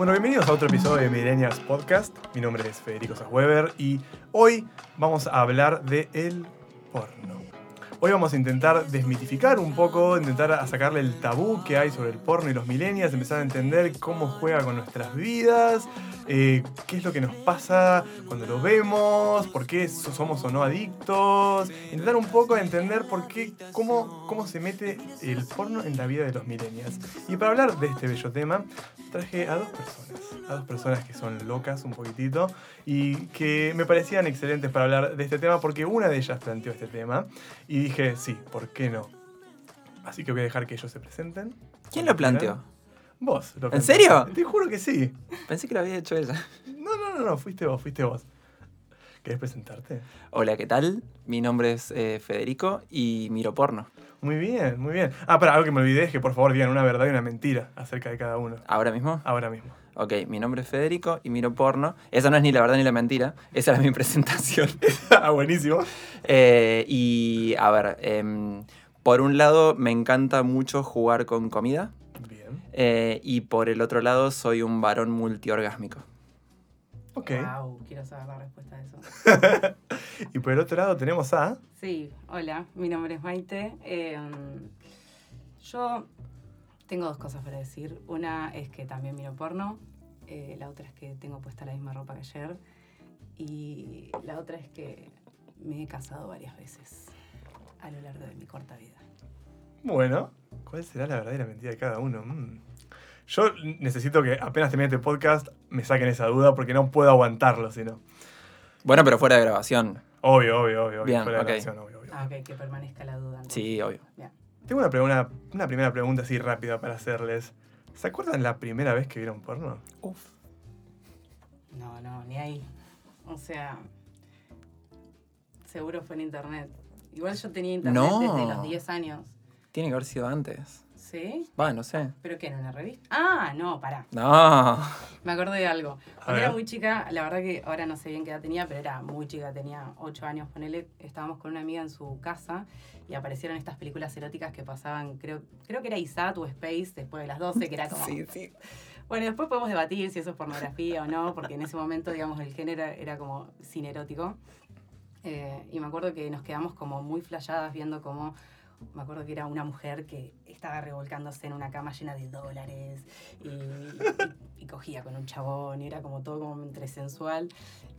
Bueno, bienvenidos a otro episodio de Millennials Podcast. Mi nombre es Federico Sasweber y hoy vamos a hablar de el porno. Hoy vamos a intentar desmitificar un poco, intentar a sacarle el tabú que hay sobre el porno y los millennials, empezar a entender cómo juega con nuestras vidas, eh, qué es lo que nos pasa cuando lo vemos, por qué somos o no adictos, intentar un poco entender por qué, cómo, cómo se mete el porno en la vida de los millennials. Y para hablar de este bello tema, traje a dos personas, a dos personas que son locas un poquitito y que me parecían excelentes para hablar de este tema porque una de ellas planteó este tema y dije, sí, ¿por qué no? Así que voy a dejar que ellos se presenten. ¿Quién lo planteó? Vos. Lo ¿En serio? Te juro que sí. Pensé que lo había hecho ella. No, no, no, no, fuiste vos, fuiste vos. ¿Querés presentarte? Hola, ¿qué tal? Mi nombre es eh, Federico y miro porno. Muy bien, muy bien. Ah, pero algo que me olvidé es que por favor digan una verdad y una mentira acerca de cada uno. ¿Ahora mismo? Ahora mismo. Ok, mi nombre es Federico y miro porno. Esa no es ni la verdad ni la mentira. Esa era mi presentación. ah, buenísimo. Eh, y a ver, em, por un lado me encanta mucho jugar con comida. Bien. Eh, y por el otro lado soy un varón multiorgásmico. Ok. Wow, quiero saber la respuesta a eso. y por el otro lado tenemos a... Sí, hola, mi nombre es Maite. Eh, yo tengo dos cosas para decir. Una es que también miro porno. eh, la otra es que tengo puesta la misma ropa que ayer. Y la otra es que me he casado varias veces a lo largo de mi corta vida. Bueno, ¿cuál será la verdad y la mentira de cada uno? Mm. Yo necesito que apenas termine este podcast me saquen esa duda porque no puedo aguantarlo, si no. Bueno, pero fuera de grabación. Obvio, obvio, obvio. Bien, fuera de ok. grabación, obvio, obvio. Ah, ok, que permanezca la duda. entonces. Sí, obvio. Bien. Tengo una, pre- una- una primera pregunta así rápida para hacerles. ¿Se acuerdan la primera vez que vieron porno? Uf. No, no, ni ahí. O sea, seguro fue en internet. Igual yo tenía internet No. desde los 10 años. Tiene que haber sido antes. ¿Sí? Va, no sé. ¿Pero qué? ¿En una revista? Ah, no, pará. No. Me acordé de algo. Cuando era muy chica, la verdad que ahora no sé bien qué edad tenía, pero era muy chica, tenía 8 años, ponele. Estábamos con una amiga en su casa y aparecieron estas películas eróticas que pasaban, creo, creo que era ISAT o Space después de las 12, que era como... Sí, sí. Bueno, después podemos debatir si eso es pornografía o no, porque en ese momento, digamos, el género era como cine erótico. Eh, y me acuerdo que nos quedamos como muy flayadas viendo como, me acuerdo que era una mujer que estaba revolcándose en una cama llena de dólares y, cogía con un chabón y era como todo como entre sensual.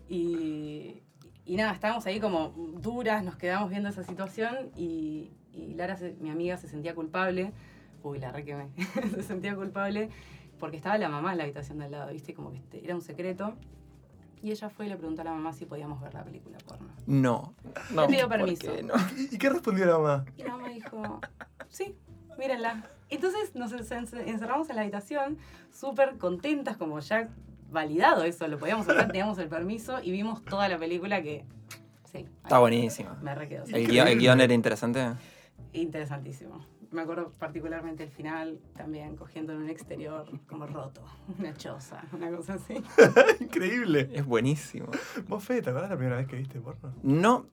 Y, y nada, estábamos ahí como duras, nos quedamos viendo esa situación y, Lara, se- mi amiga, se sentía culpable. Uy, la re quemé. se sentía culpable porque estaba la mamá en la habitación de al lado, ¿viste? Como que este- era un secreto. Y ella fue y le preguntó a la mamá si podíamos ver la película porno. No. no. ¿por permiso. qué no? ¿Y, qué respondió la mamá? Y la mamá dijo, sí, mírenla. Entonces nos en- en- encerramos en la habitación, súper contentas, como ya validado eso, lo podíamos hacer, teníamos el permiso y vimos toda la película que, sí. Está ahí buenísimo. Me re quedó. ¿El guion, el guion era interesante? Interesantísimo. Me acuerdo particularmente el final, también cogiendo en un exterior como roto, una choza, una cosa así. Increíble. Es buenísimo. ¿Vos, Fede, te acuerdas la primera vez que viste porno? No,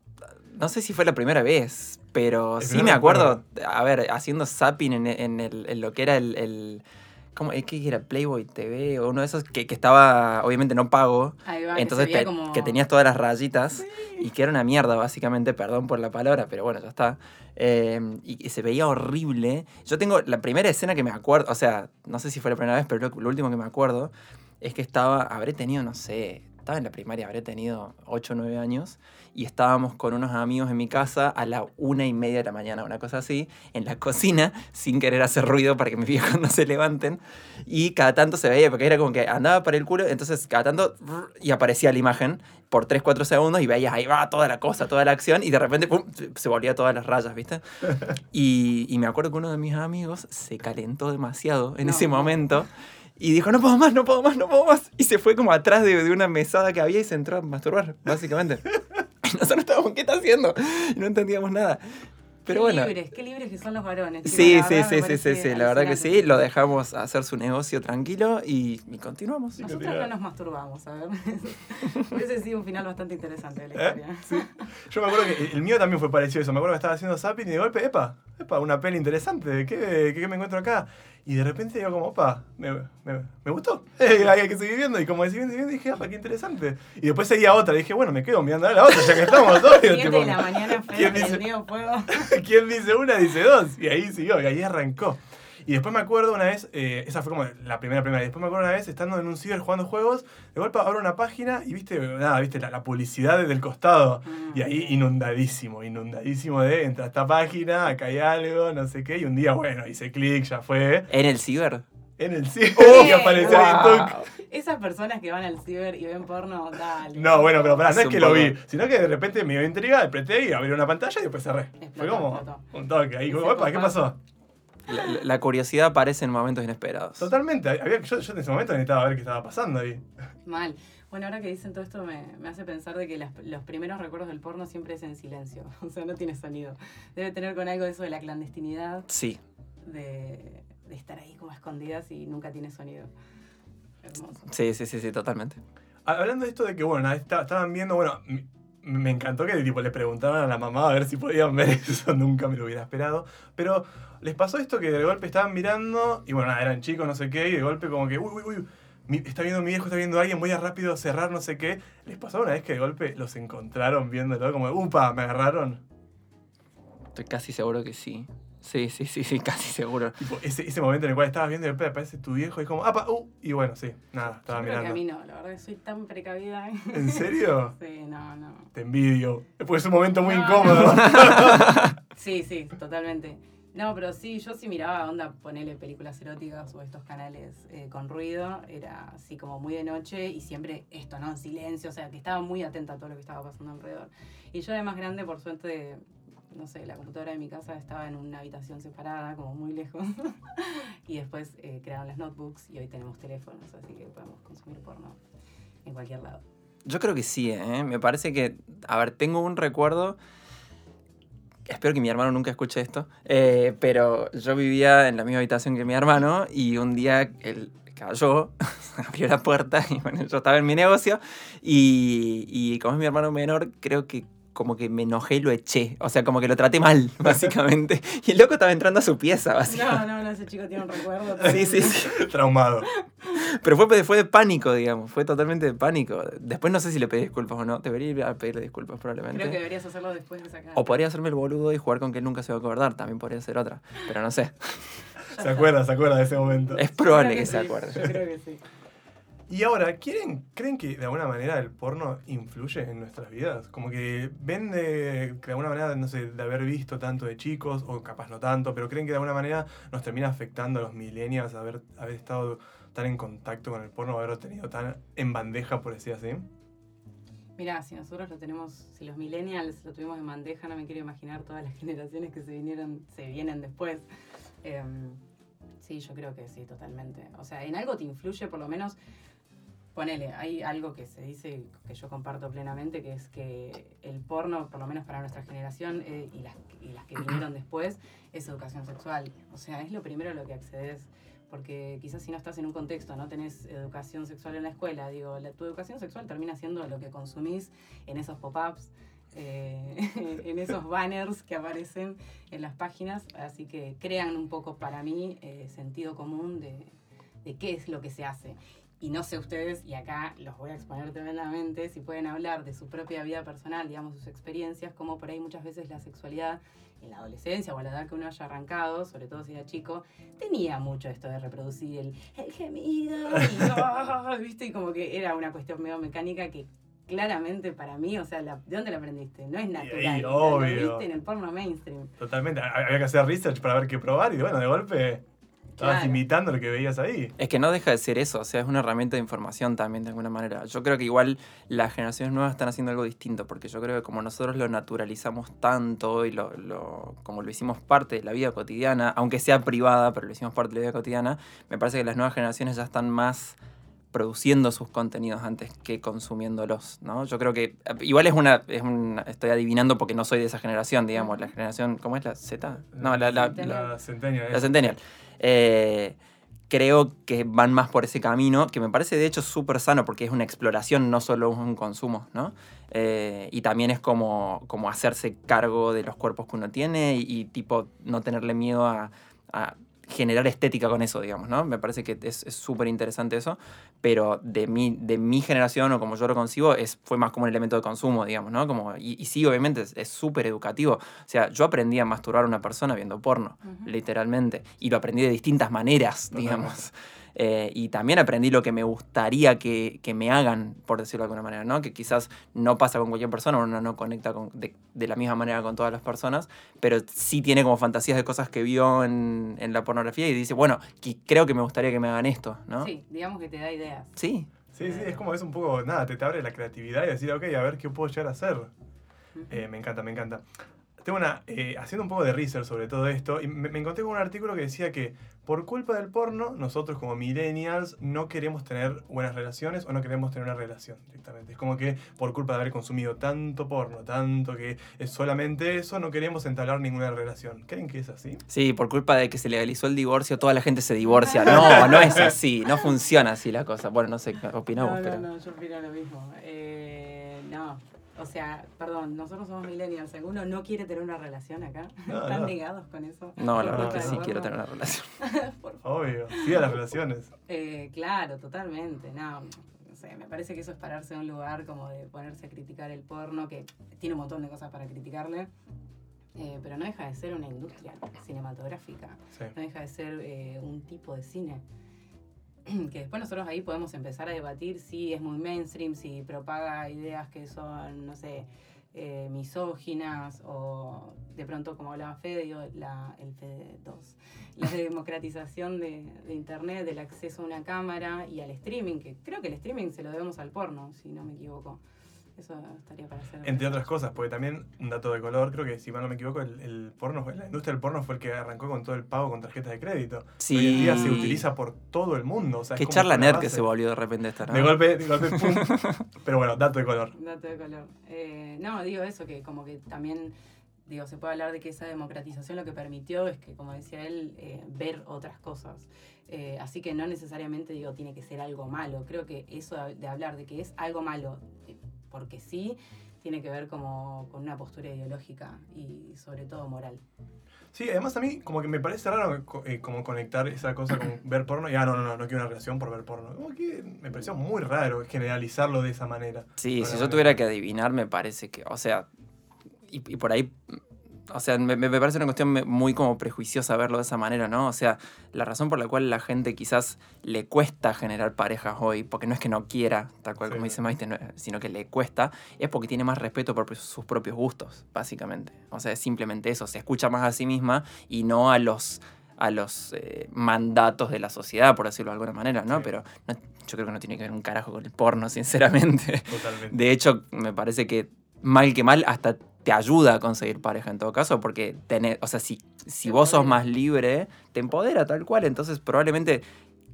no sé si fue la primera vez, pero El sí me acuerdo, a ver, haciendo zapping en, en el- en lo que era el... el ¿Es que era Playboy TV o uno de esos que, que estaba, obviamente no pago, Ahí va, entonces te- como... que tenías todas las rayitas y que era una mierda básicamente, perdón por la palabra, pero bueno, ya está. Eh, y, y se veía horrible. Yo tengo la primera escena que me acuerdo, o sea, no sé si fue la primera vez, pero lo, lo último que me acuerdo es que estaba, habré tenido, no sé, estaba en la primaria, habré tenido 8 o 9 años y estábamos con unos amigos en mi casa a la una y media de la mañana, una cosa así, en la cocina, sin querer hacer ruido para que mis viejos no se levanten. Y cada tanto se veía, porque era como que andaba para el culo, entonces cada tanto y aparecía la imagen por 3, 4 segundos y veías ahí va toda la cosa, toda la acción y de repente pum, se- se volvía todas las rayas, ¿viste? Y, y me acuerdo que uno de mis amigos se calentó demasiado en No. ese momento y dijo, no puedo más, no puedo más, no puedo más. Y se fue como atrás de, de una mesada que había y se entró a masturbar, básicamente. y nosotros estábamos, ¿qué está haciendo? Y no entendíamos nada. Pero qué bueno. libres, qué libres que son los varones. Sí, sí, sí, sí, sí, sí, la verdad que sí, lo dejamos hacer su negocio tranquilo y, y continuamos. Nosotros no nos masturbamos, a ver. Hubiese sido un final bastante interesante de la ¿Eh? historia. Sí. Yo me acuerdo que el mío también fue parecido a eso. Me acuerdo que estaba haciendo zapping y de golpe, epa, epa, una peli interesante, ¿qué, qué me encuentro acá? Y de repente digo como, opa, me, me, me gustó, hay que seguir viendo. Y como seguí viendo, dije, opa, qué interesante. Y después seguía otra, y dije, bueno, me quedo mirando a la otra, ya que estamos todos. Siete de la mañana fue ¿quién dice. ¿Quién dice una, dice dos. Y ahí siguió, y ahí arrancó. Y después me acuerdo una vez, eh, esa fue como la primera, primera. Y después me acuerdo una vez estando en un ciber jugando juegos, de golpe abro una página y viste, nada, viste la, la publicidad del costado. Mm. Y ahí inundadísimo, inundadísimo de entra a esta página, acá hay algo, no sé qué. Y un día, bueno, hice clic, ya fue. ¿En el ciber? En el ciber ¡Oh! y apareció en Wow. TikTok. Esas personas que van al ciber y ven porno, dale. No, bueno, pero pará, no Es que lo vi, sino que de repente me dio intriga, apreté y abrí una pantalla y después cerré. Fue como explotó. un toque. Ahí, como, "Epa, ¿qué pop-up". pasó? La, curiosidad aparece en momentos inesperados. Totalmente. Había, yo, yo en ese momento necesitaba ver qué estaba pasando ahí. Mal. Bueno, ahora que dicen todo esto me, me hace pensar de que las- los primeros recuerdos del porno siempre es en silencio. O sea, no tiene sonido. Debe tener con algo eso de la clandestinidad, Sí. de, de estar ahí como escondidas y nunca tiene sonido. Hermoso. Sí, sí, sí, sí, totalmente. Hablando de esto de que, bueno, estaban viendo, bueno, me encantó que tipo, le preguntaban a la mamá a ver si podían ver eso, nunca me lo hubiera esperado. Pero les pasó esto que de golpe estaban mirando y, bueno, eran chicos, no sé qué, y de golpe como que, uy, uy, uy, está viendo mi viejo, está viendo a alguien, voy a rápido cerrar, no sé qué. ¿Les pasó una vez que de golpe los encontraron viéndolo? Como, upa, me agarraron. Estoy casi seguro que sí. Sí, sí, sí, sí, casi seguro. Tipo, ese, ese momento en el cual estabas viendo y de aparece tu viejo y es como, apa, uh, y bueno, sí, nada, estaba Yo creo que a mirando. mí no, la verdad que soy tan precavida. ¿En serio? Sí, no, no. Te envidio. Después es un momento muy No, incómodo. Sí, sí, totalmente. No, pero sí, yo sí miraba, onda, ponele películas eróticas o estos canales eh, con ruido, era así como muy de noche y siempre esto, ¿no? En silencio, o sea, que estaba muy atenta a todo lo que estaba pasando alrededor. Y yo de más grande, por suerte, no sé, la computadora de mi casa estaba en una habitación separada, como muy lejos. y después eh, crearon las notebooks y hoy tenemos teléfonos, así que podemos consumir porno en cualquier lado. Yo creo que sí, ¿eh? Me parece que, a ver, tengo un recuerdo, espero que mi hermano nunca escuche esto, eh, pero yo vivía en la misma habitación que mi hermano y un día él cayó, abrió la puerta y bueno, yo estaba en mi negocio y, y como es mi hermano menor, creo que como que me enojé y lo eché, o sea, como que lo traté mal, básicamente. Y el loco estaba entrando a su pieza, No, básicamente. no, no, ese chico tiene un recuerdo. Sí, sí, sí. Traumado. Pero fue, fue de pánico, digamos, fue totalmente de pánico. Después no sé si le pedí disculpas o no, debería ir a pedirle disculpas probablemente. Creo que deberías hacerlo después de sacar. O podría hacerme el boludo y jugar con que él nunca se va a acordar, también podría ser otra, pero no sé. Se acuerda, se acuerda de ese momento. Es probable que se sí, acuerde. Yo creo que sí. Y ahora, ¿quieren, ¿creen que de alguna manera el porno influye en nuestras vidas? Como que ven de, de alguna manera, no sé, de haber visto tanto de chicos, o capaz no tanto, pero creen que de alguna manera nos termina afectando a los millennials haber, haber estado tan en contacto con el porno, haberlo tenido tan en bandeja, por decir así. Mirá, si nosotros lo tenemos, si los millennials lo tuvimos en bandeja, no me quiero imaginar todas las generaciones que se vinieron, se vienen después. Em, sí, yo creo que sí, totalmente. O sea, en algo te influye, por lo menos, ponele, hay algo que se dice que yo comparto plenamente, que es que el porno, por lo menos para nuestra generación eh, y, las, y las que vinieron después, es educación sexual. O sea, es lo primero a lo que accedes. Porque quizás si no estás en un contexto, no tenés educación sexual en la escuela, digo, la- tu educación sexual termina siendo lo que consumís en esos pop-ups, eh, en esos banners que aparecen en las páginas, así que crean un poco para mí eh, sentido común de, de qué es lo que se hace. Y no sé ustedes, y acá los voy a exponer tremendamente, si pueden hablar de su propia vida personal, digamos, sus experiencias, como por ahí muchas veces la sexualidad en la adolescencia o a la edad que uno haya arrancado, sobre todo si era chico, tenía mucho esto de reproducir el, el gemido, y, ah, ¿viste? Y como que era una cuestión medio mecánica que claramente para mí, o sea, la- ¿de dónde la aprendiste? No es natural. lo- Lo obvio. viste en el porno mainstream. Totalmente. Ha- Había que hacer research para ver qué probar y bueno, de golpe estabas Claro. imitando lo que veías ahí. Es que no deja de ser eso, o sea, es una herramienta de información también de alguna manera. Yo creo que igual las generaciones nuevas están haciendo algo distinto, porque yo creo que como nosotros lo naturalizamos tanto y lo, lo- como lo hicimos parte de la vida cotidiana, aunque sea privada, pero lo hicimos parte de la vida cotidiana, me parece que las nuevas generaciones ya están más produciendo sus contenidos antes que consumiéndolos, ¿no? Yo creo que igual es una, es una estoy adivinando porque no soy de esa generación, digamos, la generación, ¿cómo es la Z? No, la, la- Centennial. La centennial. la Centennial. Eh, creo que van más por ese camino, que me parece de hecho súper sano porque es una exploración, no solo un consumo, ¿no? Eh, y también es como, como hacerse cargo de los cuerpos que uno tiene y, y tipo no tenerle miedo a, a generar estética con eso, digamos, ¿no? Me parece que es súper interesante eso, pero de mi, de mi generación o como yo lo concibo, es, fue más como un elemento de consumo, digamos, ¿no? Como, y, y sí, obviamente es súper educativo. O sea, yo aprendí a masturbar a una persona viendo porno, literalmente, y lo aprendí de distintas maneras, digamos. Eh, y también aprendí lo que me gustaría que, que me hagan, por decirlo de alguna manera, ¿no? Que quizás no pasa con cualquier persona, uno no conecta con- de, de la misma manera con todas las personas, pero sí tiene como fantasías de cosas que vio en, en la pornografía y dice, bueno, creo que me gustaría que me hagan esto, ¿no? Sí, digamos que te da ideas. Sí, Sí, sí, es como es un poco, nada, te, te abre la creatividad y decir, ok, a ver qué puedo llegar a hacer. Eh, me encanta, me encanta. Tengo una, eh, haciendo un poco de research sobre todo esto, y me, me encontré con un artículo que decía que por culpa del porno, nosotros como millennials no queremos tener buenas relaciones o no queremos tener una relación directamente. Es como que por culpa de haber consumido tanto porno, tanto que es solamente eso, no queremos entablar ninguna relación. ¿Creen que es así? sí, por culpa de que se legalizó el divorcio, toda la gente se divorcia. No, no es así, no funciona así la cosa. Bueno, no sé qué opinamos, no, pero... no, no, yo opino lo mismo. Eh, no, o sea, perdón, nosotros somos millennials. ¿Alguno no quiere tener una relación acá? No, ¿Están no. negados con eso? No, la verdad No, que sí quiero tener una relación. Por favor. Obvio, sí a las relaciones. Eh, claro, totalmente. No, no sé, me parece que eso es pararse en un lugar como de ponerse a criticar el porno, que tiene un montón de cosas para criticarle. eh, pero no deja de ser una industria cinematográfica. Sí. no deja de ser eh, un tipo de cine. Que después nosotros ahí podemos empezar a debatir si es muy mainstream, si propaga ideas que son, no sé, eh, misóginas o de pronto, como hablaba Fede, digo, la, el Fede 2, la democratización de, de Internet, del acceso a una cámara y al streaming, que creo que el streaming se lo debemos al porno, si no me equivoco. Eso estaría para hacer. Entre otras cosas, porque también, un dato de color, creo que si mal no me equivoco, el, el porno, fue- la industria del porno fue el que arrancó con todo el pago con tarjetas de crédito. Sí. Hoy en día se utiliza por todo el mundo. O sea, Qué charla nerd que se volvió de repente esta, ¿no? De golpe, de golpe, pum. Pero bueno, dato de color. Dato de color. Eh, no, digo eso, que como que también, digo, se puede hablar de que esa democratización lo que permitió es que, como decía él, eh, ver otras cosas. Eh, así que no necesariamente, digo, tiene que ser algo malo. Creo que eso de de hablar de que es algo malo, eh, porque sí, tiene que ver como con una postura ideológica y sobre todo moral. Sí, además a mí como que me parece raro eh, como conectar esa cosa con ver porno y ah, no, no, no, no quiero una relación por ver porno. Como que me pareció muy raro generalizarlo de esa manera. Sí, si yo tuviera que adivinar, me parece que, o sea, y, y por ahí, o sea, me, me parece una cuestión muy como prejuiciosa verlo de esa manera, ¿no? O sea, la razón por la cual la gente quizás le cuesta generar parejas hoy, porque no es que no quiera, tal cual Sí. como dice Maite, no- sino que le cuesta, es porque tiene más respeto por sus propios gustos, básicamente. O sea, es simplemente eso, se escucha más a sí misma y no a los a los eh, mandatos de la sociedad, por decirlo de alguna manera, ¿no? Sí. Pero no- yo creo que no tiene que ver un carajo con el porno, sinceramente. Totalmente. De hecho, me parece que mal que mal hasta te ayuda a conseguir pareja en todo caso, porque tenés, o sea, si, si vos sos más libre, te empodera tal cual, entonces probablemente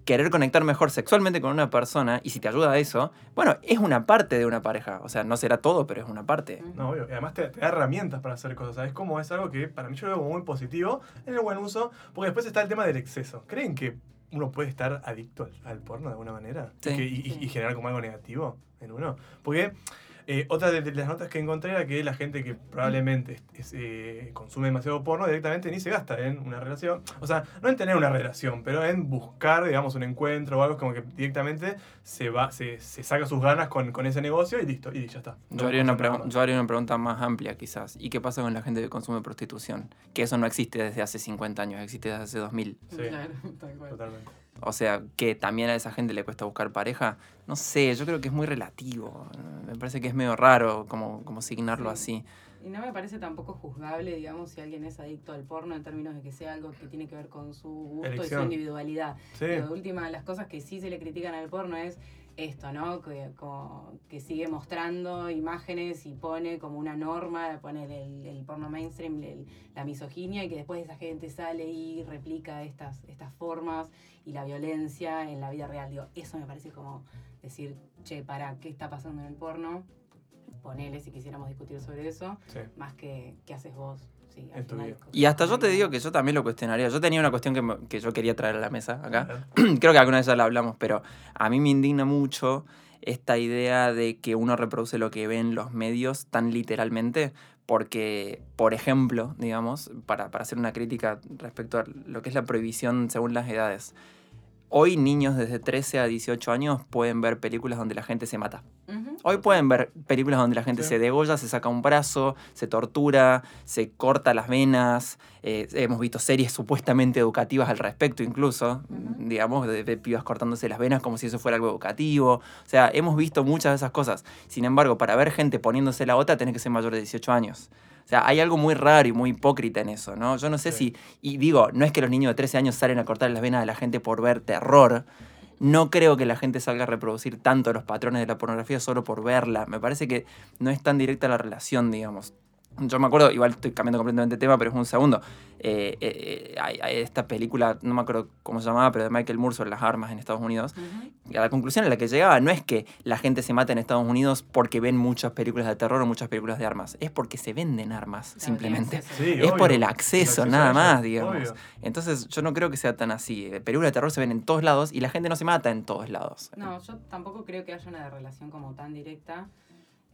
querer conectar mejor sexualmente con una persona, y si te ayuda a eso, bueno, es una parte de una pareja, o sea, no será todo, pero es una parte. No, obvio. Y además te, te da herramientas para hacer cosas. ¿Sabes cómo es algo que para mí yo lo veo como muy positivo en el buen uso? Porque después está el tema del exceso. ¿Creen que uno puede estar adicto al, al porno de alguna manera? Sí. Y, que- y- y- Sí. y generar como algo negativo en uno. Porque eh, otra de, de las notas que encontré era que la gente que probablemente es- es, eh, consume demasiado porno directamente ni se gasta en una relación. O sea, no en tener una relación, pero en buscar, digamos, un encuentro o algo como que directamente se va, se, se saca sus ganas con, con ese negocio y listo, y ya está. Yo haría, una yo haría pregunta más amplia quizás. ¿Y qué pasa con la gente que consume prostitución? Que eso no existe desde hace 50 años, existe desde hace 2000. Sí. Claro, tal cual. Totalmente. O sea, que también a esa gente le cuesta buscar pareja. No sé, yo creo que es muy relativo. Me parece que es medio raro como, como signarlo Sí. así. Y no me parece tampoco juzgable, digamos, si alguien es adicto al porno en términos de que sea algo que tiene que ver con su gusto y su individualidad. Sí. Pero de última, las cosas que sí se le critican al porno es esto, ¿no? Que, como- que sigue mostrando imágenes y pone como una norma, pone el, el porno mainstream, el- la misoginia, y que después esa gente sale y replica estas, estas formas y la violencia en la vida real. Digo, eso me parece como decir, che, para, ¿qué está pasando en el porno? Ponele si quisiéramos discutir sobre eso Sí. más que qué haces vos sí, al En tu final vida. co- Y hasta yo te digo que yo también lo cuestionaría. Yo tenía una cuestión que, me- que yo quería traer a la mesa acá. Creo que alguna vez ya la hablamos, pero a mí me indigna mucho esta idea de que uno reproduce lo que ve en los medios tan literalmente. Porque, por ejemplo, digamos, para, para hacer una crítica respecto a lo que es la prohibición según las edades. Hoy niños desde 13 a 18 años pueden ver películas donde la gente se mata. Hoy pueden ver películas donde la gente Sí. se degolla, se saca un brazo, se tortura, se corta las venas. eh, hemos visto series supuestamente educativas al respecto, incluso, digamos, de, de pibas cortándose las venas como si eso fuera algo educativo. O sea, hemos visto muchas de esas cosas. Sin embargo, para ver gente poniéndose la bota, tenés que ser mayor de 18 años. O sea, hay algo muy raro y muy hipócrita en eso, ¿no? Yo no sé Sí. si. Y digo, no es que los niños de 13 años salen a cortar las venas de la gente por ver terror. No creo que la gente salga a reproducir tanto los patrones de la pornografía solo por verla. Me parece que no es tan directa la relación, digamos. Yo me acuerdo, igual estoy cambiando completamente de tema, pero es un segundo. Eh, eh, eh, hay, hay esta película, no me acuerdo cómo se llamaba, pero de Michael Moore sobre las armas en Estados Unidos. Ujú. Y a la conclusión a la que llegaba no es que la gente se mata en Estados Unidos porque ven muchas películas de terror o muchas películas de armas. Es porque se venden armas, Claro, simplemente. Sí, Es por el acceso, El nada más, digamos. obvio. Entonces yo no creo que sea tan así. Películas de terror se ven en todos lados y la gente no se mata en todos lados. No, yo tampoco creo que haya una relación como tan directa,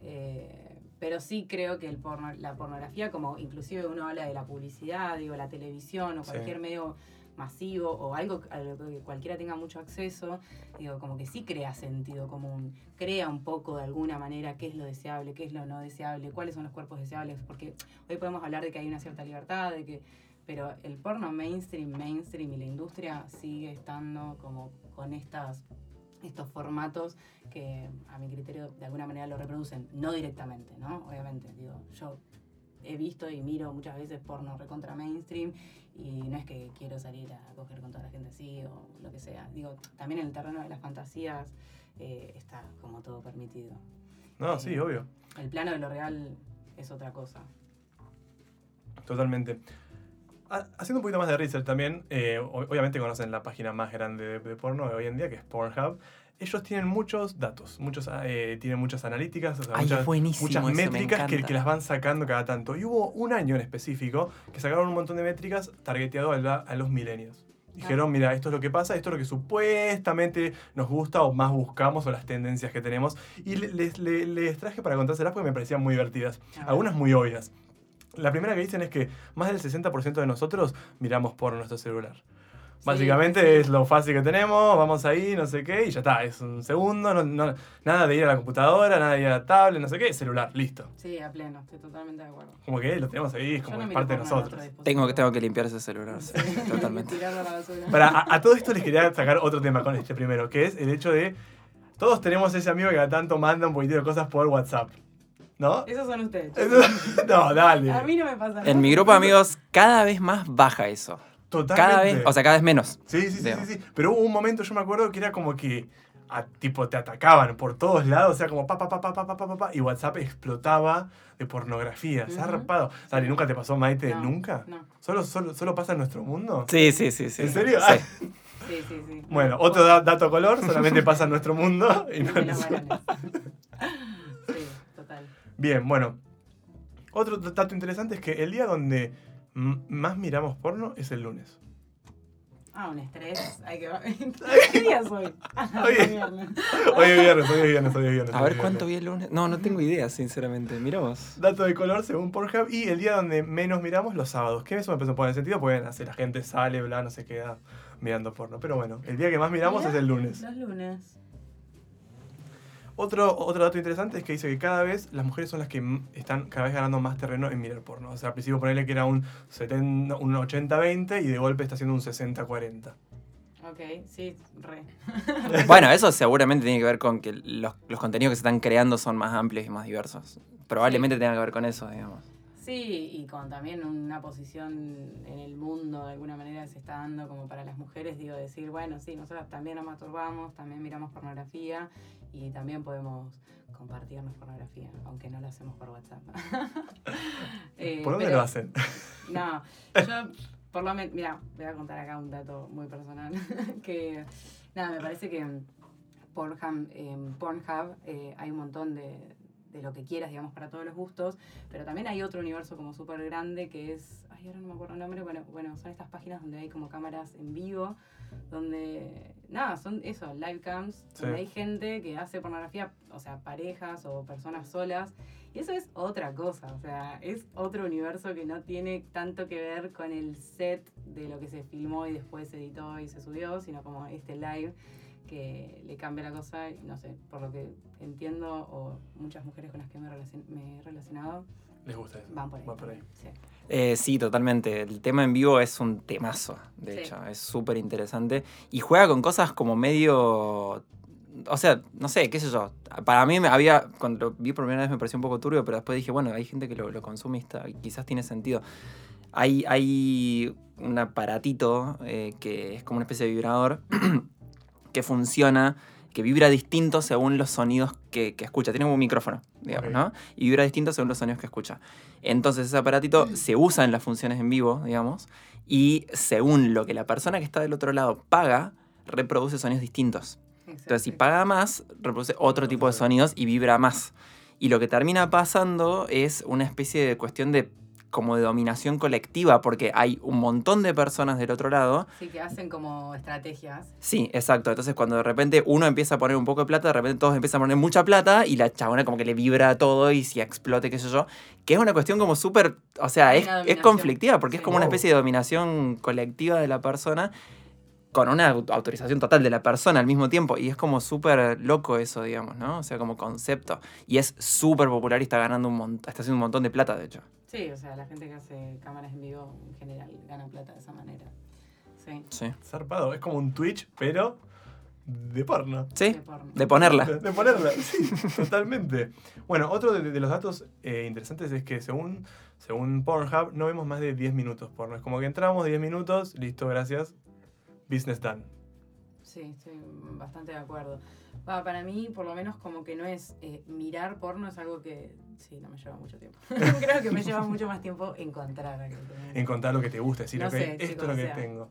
eh, pero sí creo que el porno, la pornografía, como inclusive uno habla de la publicidad, digo, la televisión o Sí. cualquier medio masivo o algo a lo que cualquiera tenga mucho acceso, digo, como que sí crea sentido común, crea un poco de alguna manera qué es lo deseable, qué es lo no deseable, cuáles son los cuerpos deseables, porque hoy podemos hablar de que hay una cierta libertad, de que pero el porno mainstream, mainstream y la industria sigue estando como con estas estos formatos que a mi criterio de alguna manera lo reproducen, no directamente, ¿no? Obviamente, digo, yo he visto y miro muchas veces porno recontra mainstream y no es que quiero salir a coger con toda la gente así o lo que sea. Digo, también en el terreno de las fantasías eh, está como todo permitido. No, sí, obvio. El plano de lo real es otra cosa. Totalmente. Ha- Haciendo un poquito más de research también, eh, obviamente conocen la página más grande de, de porno de hoy en día, que es Pornhub. Ellos tienen muchos datos, muchos, eh, tienen muchas analíticas, o sea, Ay, muchas, muchas eso, me métricas que, encanta. que las van sacando cada tanto. Y hubo un año en específico que sacaron un montón de métricas targeteado a, la- a los millennials. Dijeron, mira, esto es lo que pasa, esto es lo que supuestamente nos gusta o más buscamos o las tendencias que tenemos. Y le- les, les- les traje para contárselas porque me parecían muy divertidas. Algunas muy obvias. La primera que dicen es que más del 60% de nosotros miramos por nuestro celular. Básicamente sí. es lo fácil que tenemos, vamos ahí, no sé qué, y ya está, es un segundo, no- no- nada de ir a la computadora, nada de ir a la tablet, no sé qué, celular, listo. Sí, a pleno, estoy totalmente de acuerdo. Como que lo tenemos ahí, es como no parte de nosotros. Tengo que, tengo que limpiar ese celular, sí, totalmente. tirarlo a la basura. Para, a, a todo esto les quería sacar otro tema con este primero, que es el hecho de, todos tenemos ese amigo que a tanto manda un poquitito de cosas por WhatsApp, ¿No? Esos son ustedes. no, dale. A mí no me pasa. nada. En mi grupo de amigos cada vez más baja eso. Totalmente. Cada vez, o sea, cada vez menos. Sí, sí, sí, sí, sí, Pero hubo un momento, yo me acuerdo, que era como que tipo te atacaban por todos lados, o sea, como pa, pa, pa, y WhatsApp explotaba de pornografía, se ha -huh. O sea, ¿y nunca te pasó, Maite? ¿Nunca? No. ¿Solo, solo, ¿Solo pasa en nuestro mundo? Sí, sí, sí. sí. ¿En serio? Sí. Ah. sí, sí. Bueno, otro dato color, solamente pasa en nuestro mundo. Y no, sí, total. Bien, bueno. Otro dato interesante es que el día donde más miramos porno es el lunes. Ah, un estrés. Hay que ¿Qué día soy? Oye. Viernes. Hoy es viernes, hoy es viernes, hoy es viernes. A hoy ver es cuánto viernes. vi el lunes. No, no tengo idea, sinceramente. Mira vos. Dato de color según Pornhub y el día donde menos miramos los sábados. Que eso me empezó a poner sentido porque hace la gente sale, bla, no se queda mirando porno. Pero bueno, el día que más miramos Mira, es el lunes. Los lunes. Otro, otro dato interesante es que dice que cada vez las mujeres son las que están cada vez ganando más terreno en mirar porno. O sea, al principio ponerle que era un, 70, un 80-20 y de golpe está siendo un 60-40. Ok, sí, re. Bueno, eso seguramente tiene que ver con que los, los contenidos que se están creando son más amplios y más diversos. Probablemente tenga que ver con eso, digamos. Sí, y con también una posición en el mundo de alguna manera se está dando como para las mujeres, digo, decir, bueno, sí, nosotros también nos masturbamos, también miramos pornografía y también podemos compartirnos pornografía, aunque no lo hacemos por WhatsApp. Eh, ¿Por dónde pero- lo hacen? No, yo por lo menos, mira, voy a contar acá un dato muy personal, que nada, me parece que en Pornhub, en Pornhub eh, hay un montón de, de lo que quieras, digamos, para todos los gustos, pero también hay otro universo como súper grande que es, ay, ahora no me acuerdo el nombre, bueno, bueno, son estas páginas donde hay como cámaras en vivo, donde, nada, son eso, live cams, Sí. donde hay gente que hace pornografía, o sea, parejas o personas solas, y eso es otra cosa, o sea, es otro universo que no tiene tanto que ver con el set de lo que se filmó y después se editó y se subió, sino como este live que le cambia la cosa, y no sé, por lo que entiendo, o muchas mujeres con las que me, relacion- me he relacionado, Les gusta eso. van por ahí. Va por ahí. Sí. Eh, sí, totalmente. El tema en vivo es un temazo, de Sí. hecho. Es súper interesante. Y juega con cosas como medio. O sea, no sé, qué sé yo. Para mí me había. Cuando lo vi por primera vez me pareció un poco turbio, pero después dije, bueno, hay gente que lo, lo consume y está- quizás tiene sentido. Hay, hay un aparatito eh, que es como una especie de vibrador que funciona, que vibra distinto según los sonidos que, que escucha. Tiene un micrófono, digamos. ¿no? Y vibra distinto según los sonidos que escucha. Entonces ese aparatito se usa en las funciones en vivo, digamos, y según lo que la persona que está del otro lado paga, reproduce sonidos distintos. Entonces, si paga más, reproduce otro tipo de sonidos y vibra más. Y lo que termina pasando es una especie de cuestión de como de dominación colectiva, porque hay un montón de personas del otro lado. Sí, que hacen como estrategias. Sí, exacto. Entonces, cuando de repente uno empieza a poner un poco de plata, de repente todos empiezan a poner mucha plata y la chabona como que le vibra todo y si explote, qué sé yo. Que es una cuestión como súper. O sea, es, conflictiva porque es como una especie de dominación colectiva de la persona con una au- autorización total de la persona al mismo tiempo. Y es como súper loco eso, digamos, ¿no? O sea, como concepto. Y es súper popular y está ganando un montón, está haciendo un montón de plata, de hecho. Sí, o sea, la gente que hace cámaras en vivo en general gana plata de esa manera. Sí. Sí. Zarpado. Es como un Twitch, pero de porno. Sí, De porno. de ponerla. De, de ponerla, sí, totalmente. Bueno, otro de, de los datos eh, interesantes es que según, según Pornhub no vemos más de 10 minutos porno. Es como que entramos 10 minutos, listo, gracias. Business done. Sí, estoy bastante de acuerdo. Para mí, por lo menos, como que no es eh, mirar porno, es algo que sí, no me lleva mucho tiempo. Creo que me lleva mucho más tiempo encontrar Encontrar lo que te gusta, decir, No ok, sé, esto chicos, es lo que sea. tengo.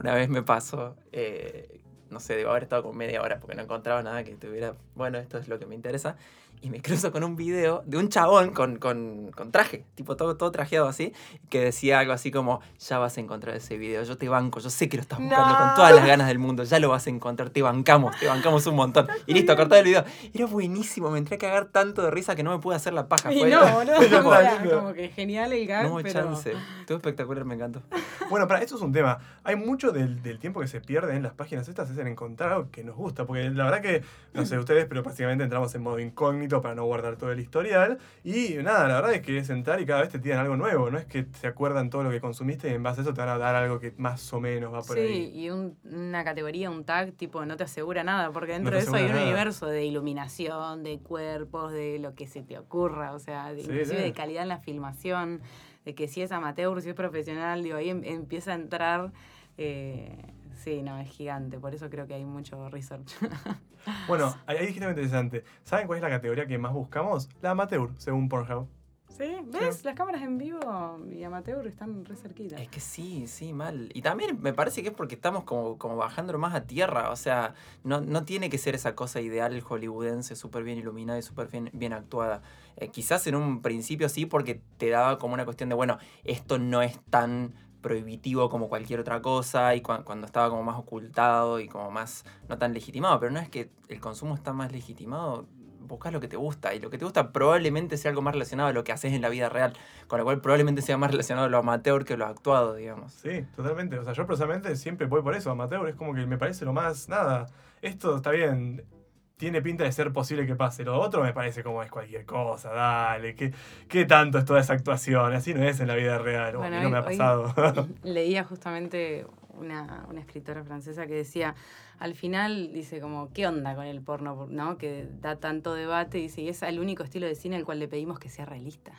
Una vez me pasó, eh, no sé, debo haber estado como media hora porque no encontraba nada que tuviera, bueno, esto es lo que me interesa. Y me cruzo con un video de un chabón con, con, con traje, tipo todo, todo trajeado así, que decía algo así como, ya vas a encontrar ese video, yo te banco, yo sé que lo estás buscando con No. todas las ganas del mundo, ya lo vas a encontrar, te bancamos, te bancamos un montón. Y listo, cortá el video. Era buenísimo, me entré a cagar tanto de risa que no me pude hacer la paja. Y fue- no, no, Pero o sea, tranquilo. como que genial el gag, no pero... chance. Estuvo espectacular, me encantó. Bueno, para esto es un tema. Hay mucho del, del tiempo que se pierde en las páginas estas es en encontrar algo que nos gusta. Porque la verdad que, no sé ustedes, pero básicamente entramos en modo incógnito para no guardar todo el historial. Y nada, la verdad es que es entrar y cada vez te tiran algo nuevo. No es que se acuerdan todo lo que consumiste y en base a eso te van a dar algo que más o menos va por Sí, ahí. y un- una categoría, un tag, tipo, no te asegura nada, porque dentro de eso hay un universo de iluminación, de cuerpos, de lo que se te ocurra, o sea, de, Sí, inclusive sí. de calidad en la filmación, de que si es amateur, si es profesional, digo, ahí em- empieza a entrar... eh, sí, no, es gigante, por eso creo que hay mucho research. Bueno, ahí dijiste algo interesante. ¿Saben cuál es la categoría que más buscamos? La amateur, según Pornhub. sí, ¿ves? Las cámaras en vivo y amateur están re cerquita. Es que sí, sí, mal. Y también me parece que es porque estamos como, como bajándolo más a tierra. O sea, no, no tiene que ser esa cosa ideal hollywoodense, súper bien iluminada y súper bien, bien actuada. Eh, quizás en un principio sí, porque te daba como una cuestión de, bueno, esto no es tan prohibitivo como cualquier otra cosa y cua- cuando estaba como más ocultado y como más no tan legitimado, pero no es que el consumo está más legitimado, buscas lo que te gusta y lo que te gusta probablemente sea algo más relacionado a lo que haces en la vida real, con lo cual probablemente sea más relacionado a lo amateur que a lo actuado, digamos. Sí, totalmente. O sea, yo personalmente siempre voy por eso. Amateur es como que me parece lo más. Nada. Esto está bien. Tiene pinta de ser posible que pase. Lo otro me parece como es cualquier cosa. Dale. ¿Qué, qué tanto es toda esa actuación? Así no es en la vida real. Bueno, no me ha pasado. Leía justamente una, una escritora francesa que decía, al final, dice como, ¿qué onda con el porno? ¿No? Que da tanto debate, dice, y es el único estilo de cine al cual le pedimos que sea realista.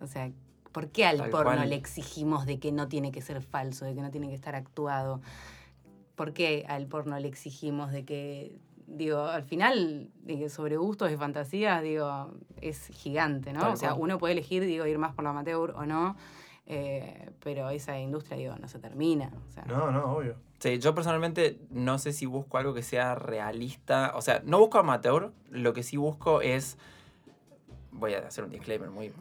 O sea, ¿por qué al Tal porno cual. le exigimos de que no tiene que ser falso, de que no tiene que estar actuado? ¿Por qué al porno le exigimos de que, digo, al final, de que sobre gustos y fantasías, digo, es gigante, ¿no? Tal o sea, cual. uno puede elegir, digo, ir más por la amateur o no, eh, pero esa industria, digo, no se termina. O sea, No, no, obvio. Sí, yo personalmente no sé si busco algo que sea realista. O sea, no busco amateur, lo que sí busco es voy a hacer un disclaimer muy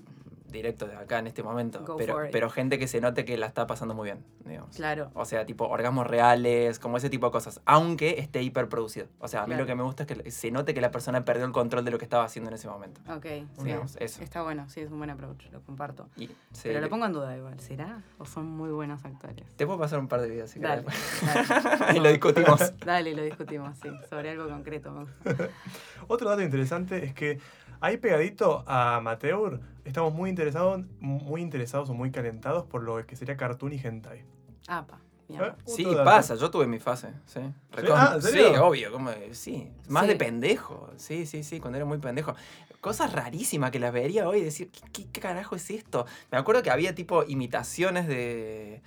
directo de acá en este momento, Go pero, for it. pero gente que se note que la está pasando muy bien, digamos. Claro. O sea, tipo orgasmos reales, como ese tipo de cosas, aunque esté hiperproducido. O sea, a mí Claro. lo que me gusta es que se note que la persona perdió el control de lo que estaba haciendo en ese momento. Ok, sí. Digamos, eso. Está bueno, sí, es un buen approach, lo comparto. Y, sí, Pero lo pongo en duda igual, ¿será? ¿O son muy buenos actores? Te puedo pasar un par de videos si Dale, dale. y lo discutimos. Dale, lo discutimos, sí, sobre algo concreto. Otro dato interesante es que ahí pegadito a Amateur estamos muy interesados, muy interesados o muy calentados por lo que sería cartoon y hentai. Apa. ¿Eh? Sí, pasa, yo tuve mi fase, sí. Recon- Ah, ¿en sí, obvio, como, sí. Más Sí. de pendejo, sí, sí, sí, cuando era muy pendejo. Cosas rarísimas que las vería hoy y decir, ¿qué, qué carajo es esto? Me acuerdo que había tipo imitaciones de,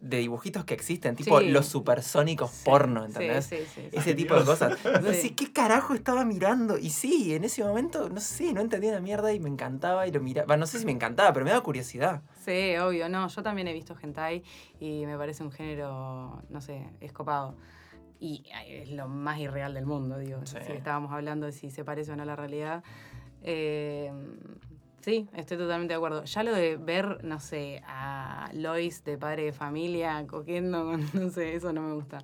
de dibujitos que existen, tipo Sí. los supersónicos Sí, porno, ¿entendés? Sí, sí, sí. Ese tipo de cosas. Sí, ¿qué carajo estaba mirando? Y sí, en ese momento, no sé, no entendía una mierda y me encantaba y lo miraba. No sé si me encantaba, pero me daba curiosidad. Sí, obvio, no, yo también he visto hentai y me parece un género, no sé, escopado. Y es lo más irreal del mundo, digo. Sí. Si estábamos hablando de si se parece o no a la realidad. Eh, sí, estoy totalmente de acuerdo. Ya lo de ver, no sé, a Lois de padre de familia cogiendo con, no sé, eso no me gusta.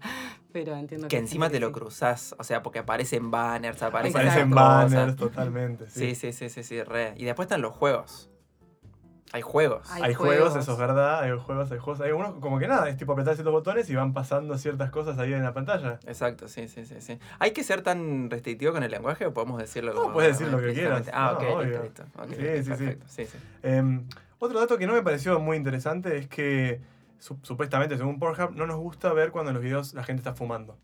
Pero entiendo Que hay encima te lo sí. cruzás, o sea, porque aparecen banners, aparecen, Aparecen cosas. banners totalmente. Sí, sí, sí, sí, sí, re. Y después están los juegos. Hay juegos. Hay Hay juegos, juegos. eso es verdad, hay juegos, hay juegos. Hay unos como que nada, es tipo apretar ciertos botones y van pasando ciertas cosas ahí en la pantalla. Exacto, sí, sí, sí, sí. ¿Hay que ser tan restrictivo con el lenguaje o podemos decirlo No, como... puedes decir lo que quieras. Ah, No, ok, listo, listo. Ok, Sí, ok, sí, sí. perfecto. Sí, sí. Em, otro dato que no me pareció muy interesante es que su- supuestamente, según Pornhub, no nos gusta ver cuando en los videos la gente está fumando.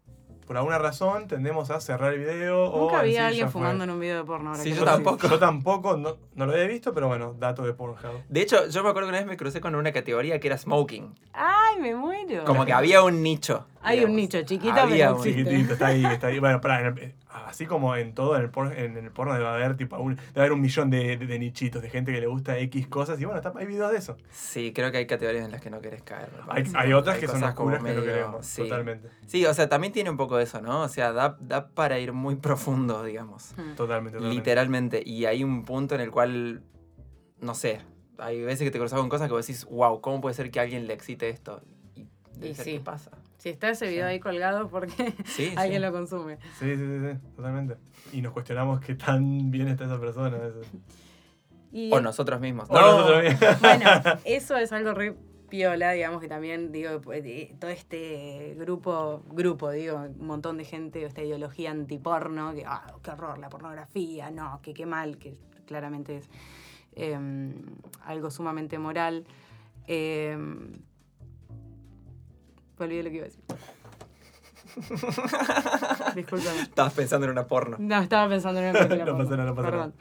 Por alguna razón tendemos a cerrar el video o Nunca a vi a "Ya alguien fue". fumando en un video de porno. ahora Sí, yo tampoco. Yo tampoco, no, no lo he visto, pero bueno, dato de Pornhub. De hecho, yo me acuerdo que una vez me crucé con una categoría que era smoking. ¡Ay, me muero! Como que había un nicho. Hay un nicho chiquito, Había pero un-. Chiquitito, está ahí, está ahí. Bueno, pará, en el- así como en todo, en el, porno, en el porno debe haber, tipo, un, debe haber un millón de, de- de nichitos, de gente que le gusta X cosas. Y bueno, está- hay videos de eso. Sí, creo que hay categorías en las que no querés caer. Hay, hay otras que son oscuras que no medio- queremos, sí. totalmente. Sí, o sea, también tiene un poco de eso, ¿no? O sea, da, da para ir muy profundo, digamos. Mm. Totalmente, totalmente. Literalmente. Y hay un punto en el cual, no sé, hay veces que te cruzas con cosas que vos decís, wow, ¿cómo puede ser que a alguien le excite esto? Y, debe Y ser sí. que pasa. Si está ese video Sí. ahí colgado, porque Sí, alguien sí. lo consume. Sí, sí, sí, sí, totalmente. Y nos cuestionamos qué tan bien está esa persona. a veces. Y, O nosotros mismos. O nosotros bien. Bueno, eso es algo re piola, digamos que también, digo, pues, todo este grupo, grupo, digo, un montón de gente, esta ideología antiporno, que, ah, qué horror, la pornografía, no, que qué mal, que claramente es eh, algo sumamente moral. Eh, me olvidé lo que iba a decir. Disculpame. Estabas pensando en una porno. No, estaba pensando en una película. No pasa porno. nada, no pasa Perdón.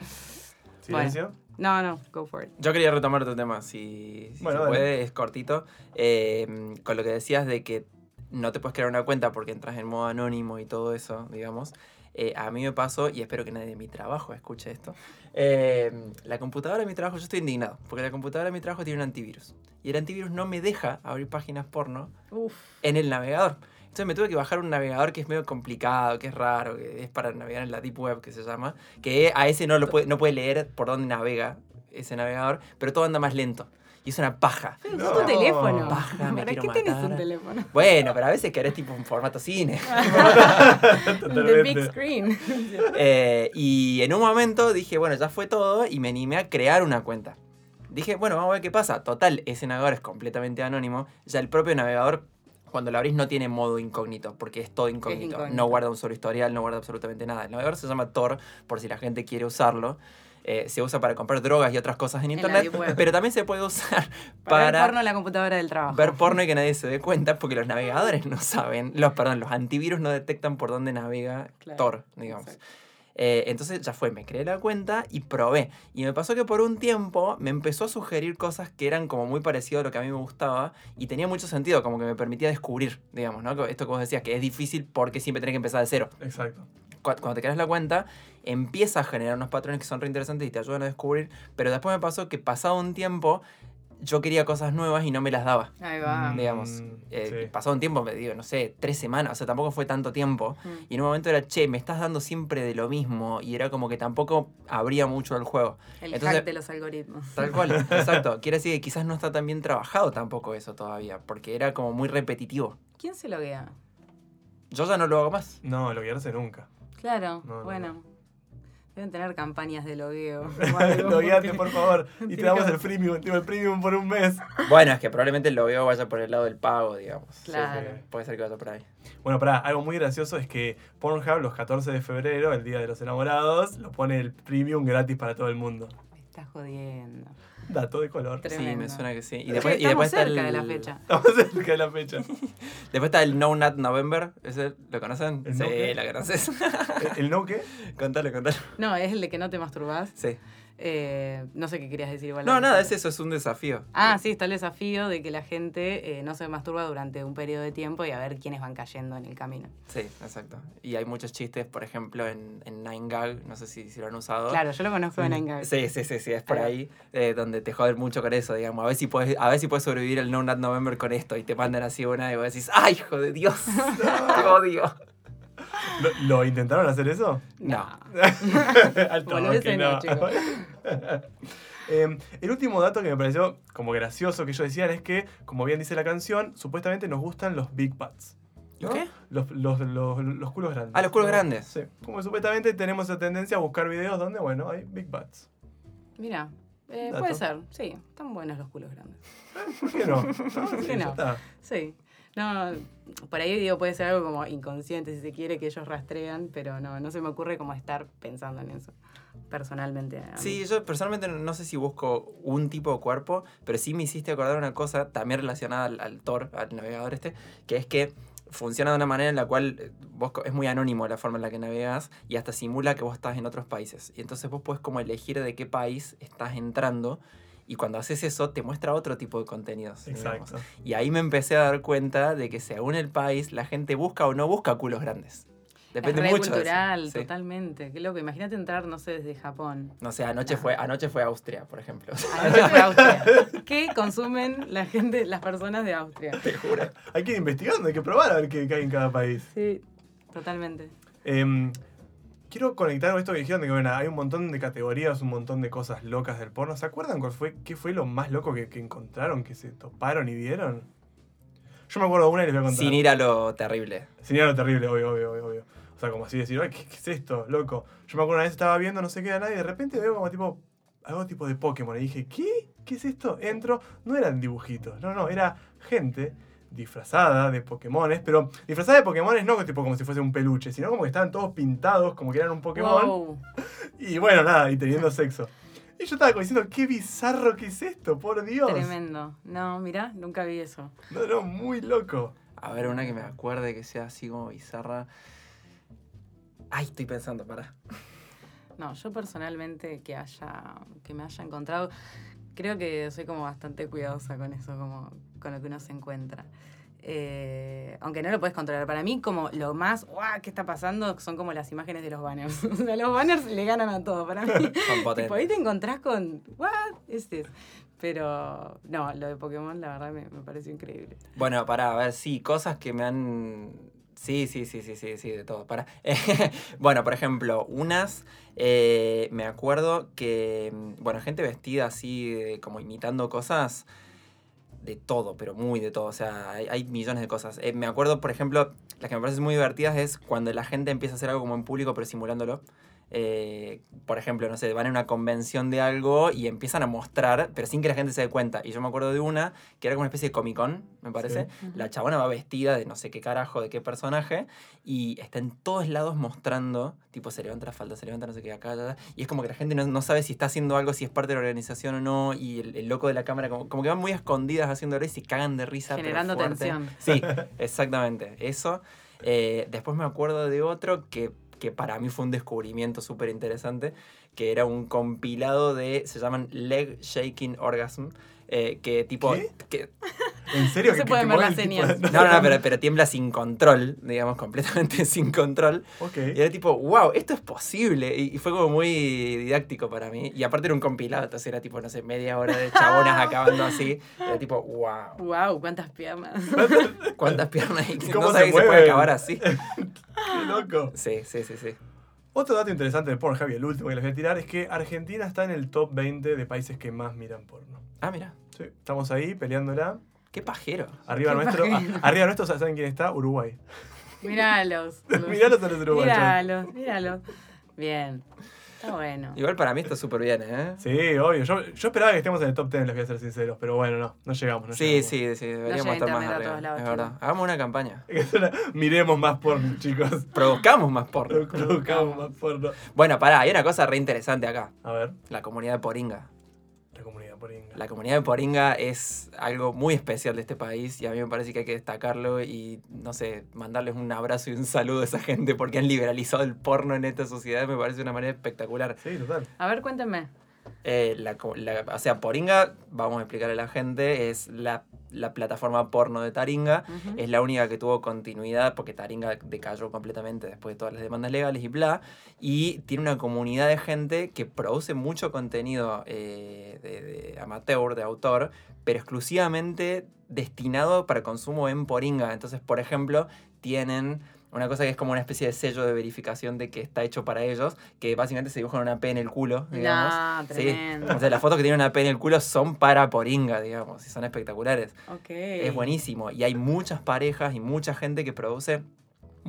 ¿Silencio? No, no, go for it. Yo quería retomar otro tema, si, si Bueno, se dale. puede, es cortito. Eh, con lo que decías de que no te puedes crear una cuenta porque entras en modo anónimo y todo eso, digamos. Eh, a mí me pasó, y espero que nadie de mi trabajo escuche esto, eh, la computadora de mi trabajo, yo estoy indignado, porque la computadora de mi trabajo tiene un antivirus. Y el antivirus no me deja abrir páginas porno Uf. en el navegador. Entonces me tuve que bajar un navegador que es medio complicado, que es raro, que es para navegar en la Deep Web, que se llama, que a ese no, lo puede, no puede leer por dónde navega ese navegador, pero todo anda más lento. Y es una paja. No. tu teléfono. Baja, me ¿Para qué tenés un teléfono? Bueno, pero a veces querés tipo un formato cine. The big screen. Eh, y en un momento dije, bueno, ya fue todo y me animé a crear una cuenta. Dije, bueno, vamos a ver qué pasa. Total, ese navegador es completamente anónimo. Ya el propio navegador, cuando lo abrís, no tiene modo incógnito, porque es todo incógnito. incógnito. No guarda un solo historial, no guarda absolutamente nada. El navegador se llama Tor, por si la gente quiere usarlo. Eh, se usa para comprar drogas y otras cosas en internet, pero también se puede usar Para, para, ver porno en la computadora del trabajo. ver porno y que nadie se dé cuenta, porque los navegadores no saben, los, perdón, los antivirus no detectan por dónde navega Claro, Tor, digamos. Eh, entonces ya fue, me creé la cuenta y probé. Y me pasó que por un tiempo me empezó a sugerir cosas que eran como muy parecido a lo que a mí me gustaba y tenía mucho sentido, como que me permitía descubrir, digamos, ¿no? Esto que vos decías, que es difícil porque siempre tenés que empezar de cero. Exacto. Cu- Cuando te creas la cuenta, empieza a generar unos patrones que son re interesantes y te ayudan a descubrir, pero después me pasó que pasado un tiempo yo quería cosas nuevas y no me las daba. Ahí va. Mm. Digamos, Eh, sí. pasó un tiempo, me digo, no sé, tres semanas, o sea, tampoco fue tanto tiempo. Mm. Y en un momento era, che, me estás dando siempre de lo mismo. Y era como que tampoco abría mucho el juego. El Entonces- hack de los algoritmos. Tal cual, exacto. Quiere decir que quizás no está tan bien trabajado tampoco eso todavía, porque era como muy repetitivo. ¿Quién se loguea? Yo ya no lo hago más. No, lo guiarse nunca. Claro, No, no, bueno. Deben tener campañas de logueo. o algo, lo guiate, porque- por favor. Y te damos el premium, el premium por un mes. Bueno, es que probablemente el logueo vaya por el lado del pago, digamos. Claro. Sí. Puede ser que vaya por ahí. Bueno, pará, algo muy gracioso es que Pornhub los 14 de febrero, el día de los enamorados, lo pone el premium gratis para todo el mundo. Estás jodiendo. Dato de color. Tre- Sí, Tremendo. me suena que sí. Y después, y estamos después está cerca el, de la fecha. Estamos cerca de la fecha. Después está el No Nut November. ¿Ese lo conocen? ¿El sí, no qué? lo conoces. ¿El, el no qué? contale, contale. No, es el de que no te masturbás. Sí. Eh, no sé qué querías decir igual. No, nada, es eso, es un desafío. Ah, sí, está el desafío de que la gente eh, no se masturba durante un periodo de tiempo y a ver quiénes van cayendo en el camino. Sí, exacto. Y hay muchos chistes, por ejemplo, en, en Nine Gag, no sé si, si lo han usado. Claro, yo lo conozco Sí. en Nine Gag. Sí, sí, sí, sí, es por Ahí eh, donde te joden mucho con eso, digamos. A ver si puedes, a ver si puedes sobrevivir el No Nut November con esto y te mandan así una y vos decís, ¡ay, hijo de Dios! ¡Te odio! ¿Lo, lo intentaron hacer eso? No. Al Volvés toque, en no. no, chico. Eh, el último dato que me pareció como gracioso que ellos decían es que, como bien dice la canción, supuestamente nos gustan los big butts. ¿no? ¿Los qué? Los, los, los, los culos grandes. Ah, los culos grandes. Sí. Como supuestamente tenemos esa tendencia a buscar videos donde, bueno, hay big butts. Mira, eh, puede ser, sí, están buenos los culos grandes. ¿Por qué no? ¿No? ¿Por Sí, qué ya no? está. Sí. No, por ahí digo, puede ser algo como inconsciente, si se quiere, que ellos rastrean, pero no, no se me ocurre como estar pensando en eso, personalmente. Sí, yo personalmente no- sé si busco un tipo de cuerpo, pero sí me hiciste acordar una cosa también relacionada al, al Tor, al navegador este, que es que funciona de una manera en la cual eh, vos es muy anónimo la forma en la que navegas y hasta simula que vos estás en otros países. Y entonces vos podés como elegir de qué país estás entrando y cuando haces eso te muestra otro tipo de contenidos. digamos. Exacto. Y ahí me empecé a dar cuenta de que según el país la gente busca o no busca culos grandes. Depende es re mucho. de eso. cultural, Sí. totalmente. Qué loco. Imagínate entrar, no sé, desde Japón. No sé, anoche fue, anoche fue Austria, por ejemplo. Anoche fue Austria. ¿Qué consumen la gente, las personas de Austria? Te juro. Hay que ir investigando, hay que probar a ver qué, qué hay en cada país. Sí, totalmente. Em, quiero conectar con esto que dijeron de que bueno, hay un montón de categorías, un montón de cosas locas del porno. ¿Se acuerdan cuál fue, qué fue lo más loco que, que encontraron, que se toparon y vieron? Yo me acuerdo de una y les voy a contar. Sin ir a lo terrible. Sin ir a lo terrible, obvio, obvio, obvio, obvio. O sea, como así decir, Ay, ¿qué, qué es esto, loco? Yo me acuerdo una vez estaba viendo, no sé qué era nadie, y de repente veo como tipo, algo tipo de Pokémon. Y dije, ¿qué? ¿Qué es esto? Entro, no eran dibujitos, no, no, era gente disfrazada de Pokémones, pero disfrazada de Pokémones no tipo como si fuese un peluche, sino como que estaban todos pintados, como que eran un Pokémon. Wow. Y bueno, nada, y teniendo sexo. Y yo estaba como diciendo, qué bizarro que es esto, por Dios. Tremendo. No, mira, nunca vi eso. No, no, muy loco. A ver, una que me acuerde que sea así como bizarra. Ay, estoy pensando, pará. No, yo personalmente que haya, que me haya encontrado, creo que soy como bastante cuidadosa con eso, como con lo que uno se encuentra. Eh, aunque no lo puedes controlar. Para mí, como lo más, ¡guau! ¿Qué está pasando? Son como las imágenes de los banners. o sea, los banners le ganan a todo para mí. Son tipo, ahí te encontrás con, ¿what? Este. Pero, no, lo de Pokémon, la verdad, me, me pareció increíble. Bueno, pará, a ver, sí, cosas que me han. Sí, sí, sí, sí, sí, sí, de todo. Para. bueno, por ejemplo, unas. eh, me acuerdo que. mm, Bueno, gente vestida así, de- como imitando cosas. De todo, pero muy de todo. O sea, hay, millones de cosas. Eh, me acuerdo, por ejemplo, las que me parecen muy divertidas es cuando la gente empieza a hacer algo como en público, pero simulándolo. Eh, por ejemplo, no sé, van a una convención de algo y empiezan a mostrar, pero sin que la gente se dé cuenta. Y yo me acuerdo de una que era como una especie de Comic Con, me parece. La chabona va vestida de no sé qué carajo, de qué personaje, y está en todos lados mostrando, tipo, se levanta la falda, se levanta no sé qué acá, acá, acá, y es como que la gente no, no sabe si está haciendo algo, si es parte de la organización o no, y el, el loco de la cámara, como, como que van muy escondidas haciéndolo y se cagan de risa. Generando tensión. Sí, exactamente, eso. Eh, después me acuerdo de otro que, que para mí fue un descubrimiento súper interesante, que era un compilado de, se llaman Leg Shaking Orgasm, eh, que tipo... ¿Qué? Que, ¿En serio? No se pueden que ver las de- señas. No, no, no, pero, pero tiembla sin control, digamos, completamente sin control. Y era tipo, wow, esto es posible. Y, y fue como muy didáctico para mí. Y aparte era un compilado, entonces era tipo, no sé, media hora de chabonas acabando así. Era tipo, wow, Wow, cuántas piernas. cuántas piernas hay. ¿Cómo No se sabía que se puede acabar así. Qué loco. Sí, sí, sí, sí. Otro dato interesante de Pornhub y el último que les voy a tirar es que Argentina está en el top 20 de países que más miran porno. Ah, mira, Sí, estamos ahí peleándola. Qué pajero. Arriba Qué nuestro, pajero. a- arriba nuestro, ¿saben quién está? Uruguay. Míralos. Míralos a los uruguayos. Míralos, míralos. Bien. Está bueno. Igual para mí está súper bien, ¿eh? Sí, obvio. Yo, yo esperaba que estemos en el top 10, les voy a ser sinceros. Pero bueno, no, no llegamos. No Sí, llegamos. sí, sí, deberíamos estar más arriba. todos lados, es verdad. Hagamos una campaña. Miremos más porno, chicos. Produzcamos más porno. Produzcamos más porno. Bueno, pará, hay una cosa re interesante acá. A ver, La comunidad de Poringa. La comunidad poringa. La comunidad de Poringa es algo muy especial de este país y a mí me parece que hay que destacarlo y, no sé, mandarles un abrazo y un saludo a esa gente porque han liberalizado el porno en esta sociedad. Me parece una manera espectacular. Sí, total. A ver, cuéntenme. Eh, la o sea, Poringa, vamos a explicarle a la gente, es la, la plataforma porno de Taringa. Es la única que tuvo continuidad porque Taringa decayó completamente después de todas las demandas legales y bla. Y tiene una comunidad de gente que produce mucho contenido eh, de, de amateur, de autor, pero exclusivamente destinado para consumo en Poringa. Entonces, por ejemplo, tienen una cosa que es como una especie de sello de verificación de que está hecho para ellos, que básicamente se dibujan una P en el culo, digamos. No, Sí. tremendo. O sea, las fotos que tienen una P en el culo son para Poringa, digamos, y son espectaculares. Ok. Es buenísimo. Y hay muchas parejas y mucha gente que produce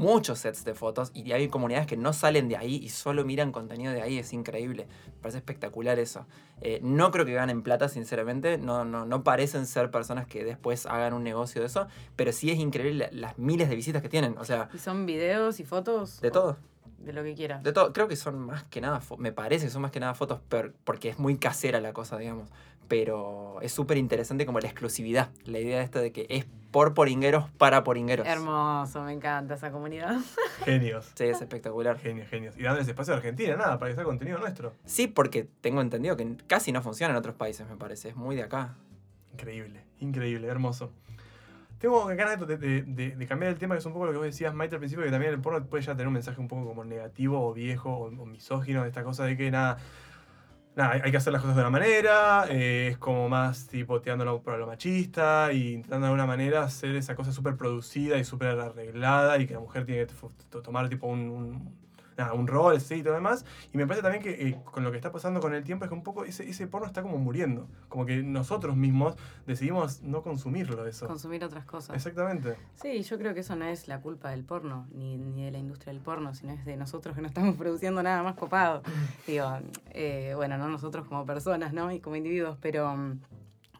muchos sets de fotos y hay comunidades que no salen de ahí y solo miran contenido de ahí. Es increíble. Me parece espectacular eso. Eh, no creo que ganen plata, sinceramente. No, no, no parecen ser personas que después hagan un negocio de eso. Pero sí es increíble la- las miles de visitas que tienen. O sea, ¿Y son videos y fotos? de todo. De lo que quieras. De todo, creo que son más que nada, me parece que son más que nada fotos, per- porque es muy casera la cosa, digamos. Pero es súper interesante como la exclusividad, la idea esta de que es por poringueros para poringueros. Hermoso, me encanta esa comunidad. Genios. Sí, es espectacular. Genios, genios. Y dándoles espacio a Argentina, nada, para que sea contenido nuestro. Sí, porque tengo entendido que casi no funciona en otros países, me parece. Es muy de acá. Increíble, increíble, hermoso. Tengo ganas de, de- de- de cambiar el tema, que es un poco lo que vos decías, Maite, al principio, que también el porno puede ya tener un mensaje un poco como negativo o viejo o, o misógino, de esta cosa de que nada, nada, hay que hacer las cosas de una manera, eh, es como más tipo tirándolo por lo machista y intentando de alguna manera hacer esa cosa súper producida y súper arreglada y que la mujer tiene que tomar tipo un, nada, un rol así y todo demás. Y me parece también que eh, con lo que está pasando con el tiempo es que un poco ese, ese porno está como muriendo, como que nosotros mismos decidimos no consumirlo eso. Consumir otras cosas. Exactamente. Sí, yo creo que eso no es la culpa del porno, ni, ni de la industria del porno, sino es de nosotros que no estamos produciendo nada más copado. Digo, eh, bueno, no nosotros como personas, ¿no? Y como individuos, pero mm,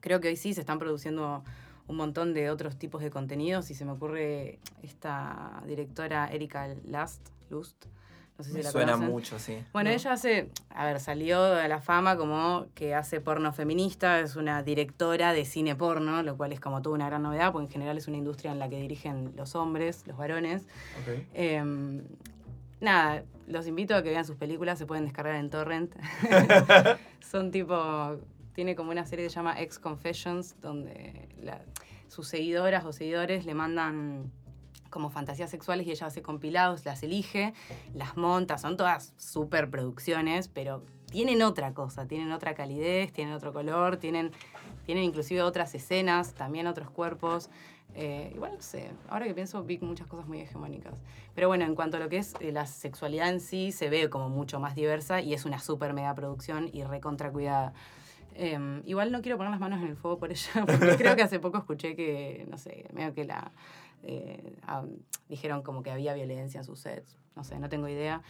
creo que hoy sí se están produciendo un montón de otros tipos de contenidos y se me ocurre esta directora Erika Last, Lust, no sé si Me la suena conocen. mucho, sí. Bueno, No. ella hace, a ver, salió a la fama como que hace porno feminista, es una directora de cine porno, lo cual es como toda una gran novedad, porque en general es una industria en la que dirigen los hombres, los varones. Ok. Em, nada, los invito a que vean sus películas, se pueden descargar en Torrent. Son tipo, tiene como una serie que se llama Ex Confessions, donde la- sus seguidoras o seguidores le mandan como fantasías sexuales y ella hace compilados, las elige, las monta, son todas super producciones, pero tienen otra cosa, tienen otra calidez, tienen otro color, tienen, tienen inclusive otras escenas, también otros cuerpos. Eh, igual no sé, ahora que pienso vi muchas cosas muy hegemónicas. Pero bueno, en cuanto a lo que es eh, la sexualidad en sí, se ve como mucho más diversa y es una super mega producción y recontra cuidada. Em, igual no quiero poner las manos en el fuego por ella, porque creo que hace poco escuché que, no sé, medio que la eh, dijeron como que había violencia en sus sets. No sé, no tengo idea,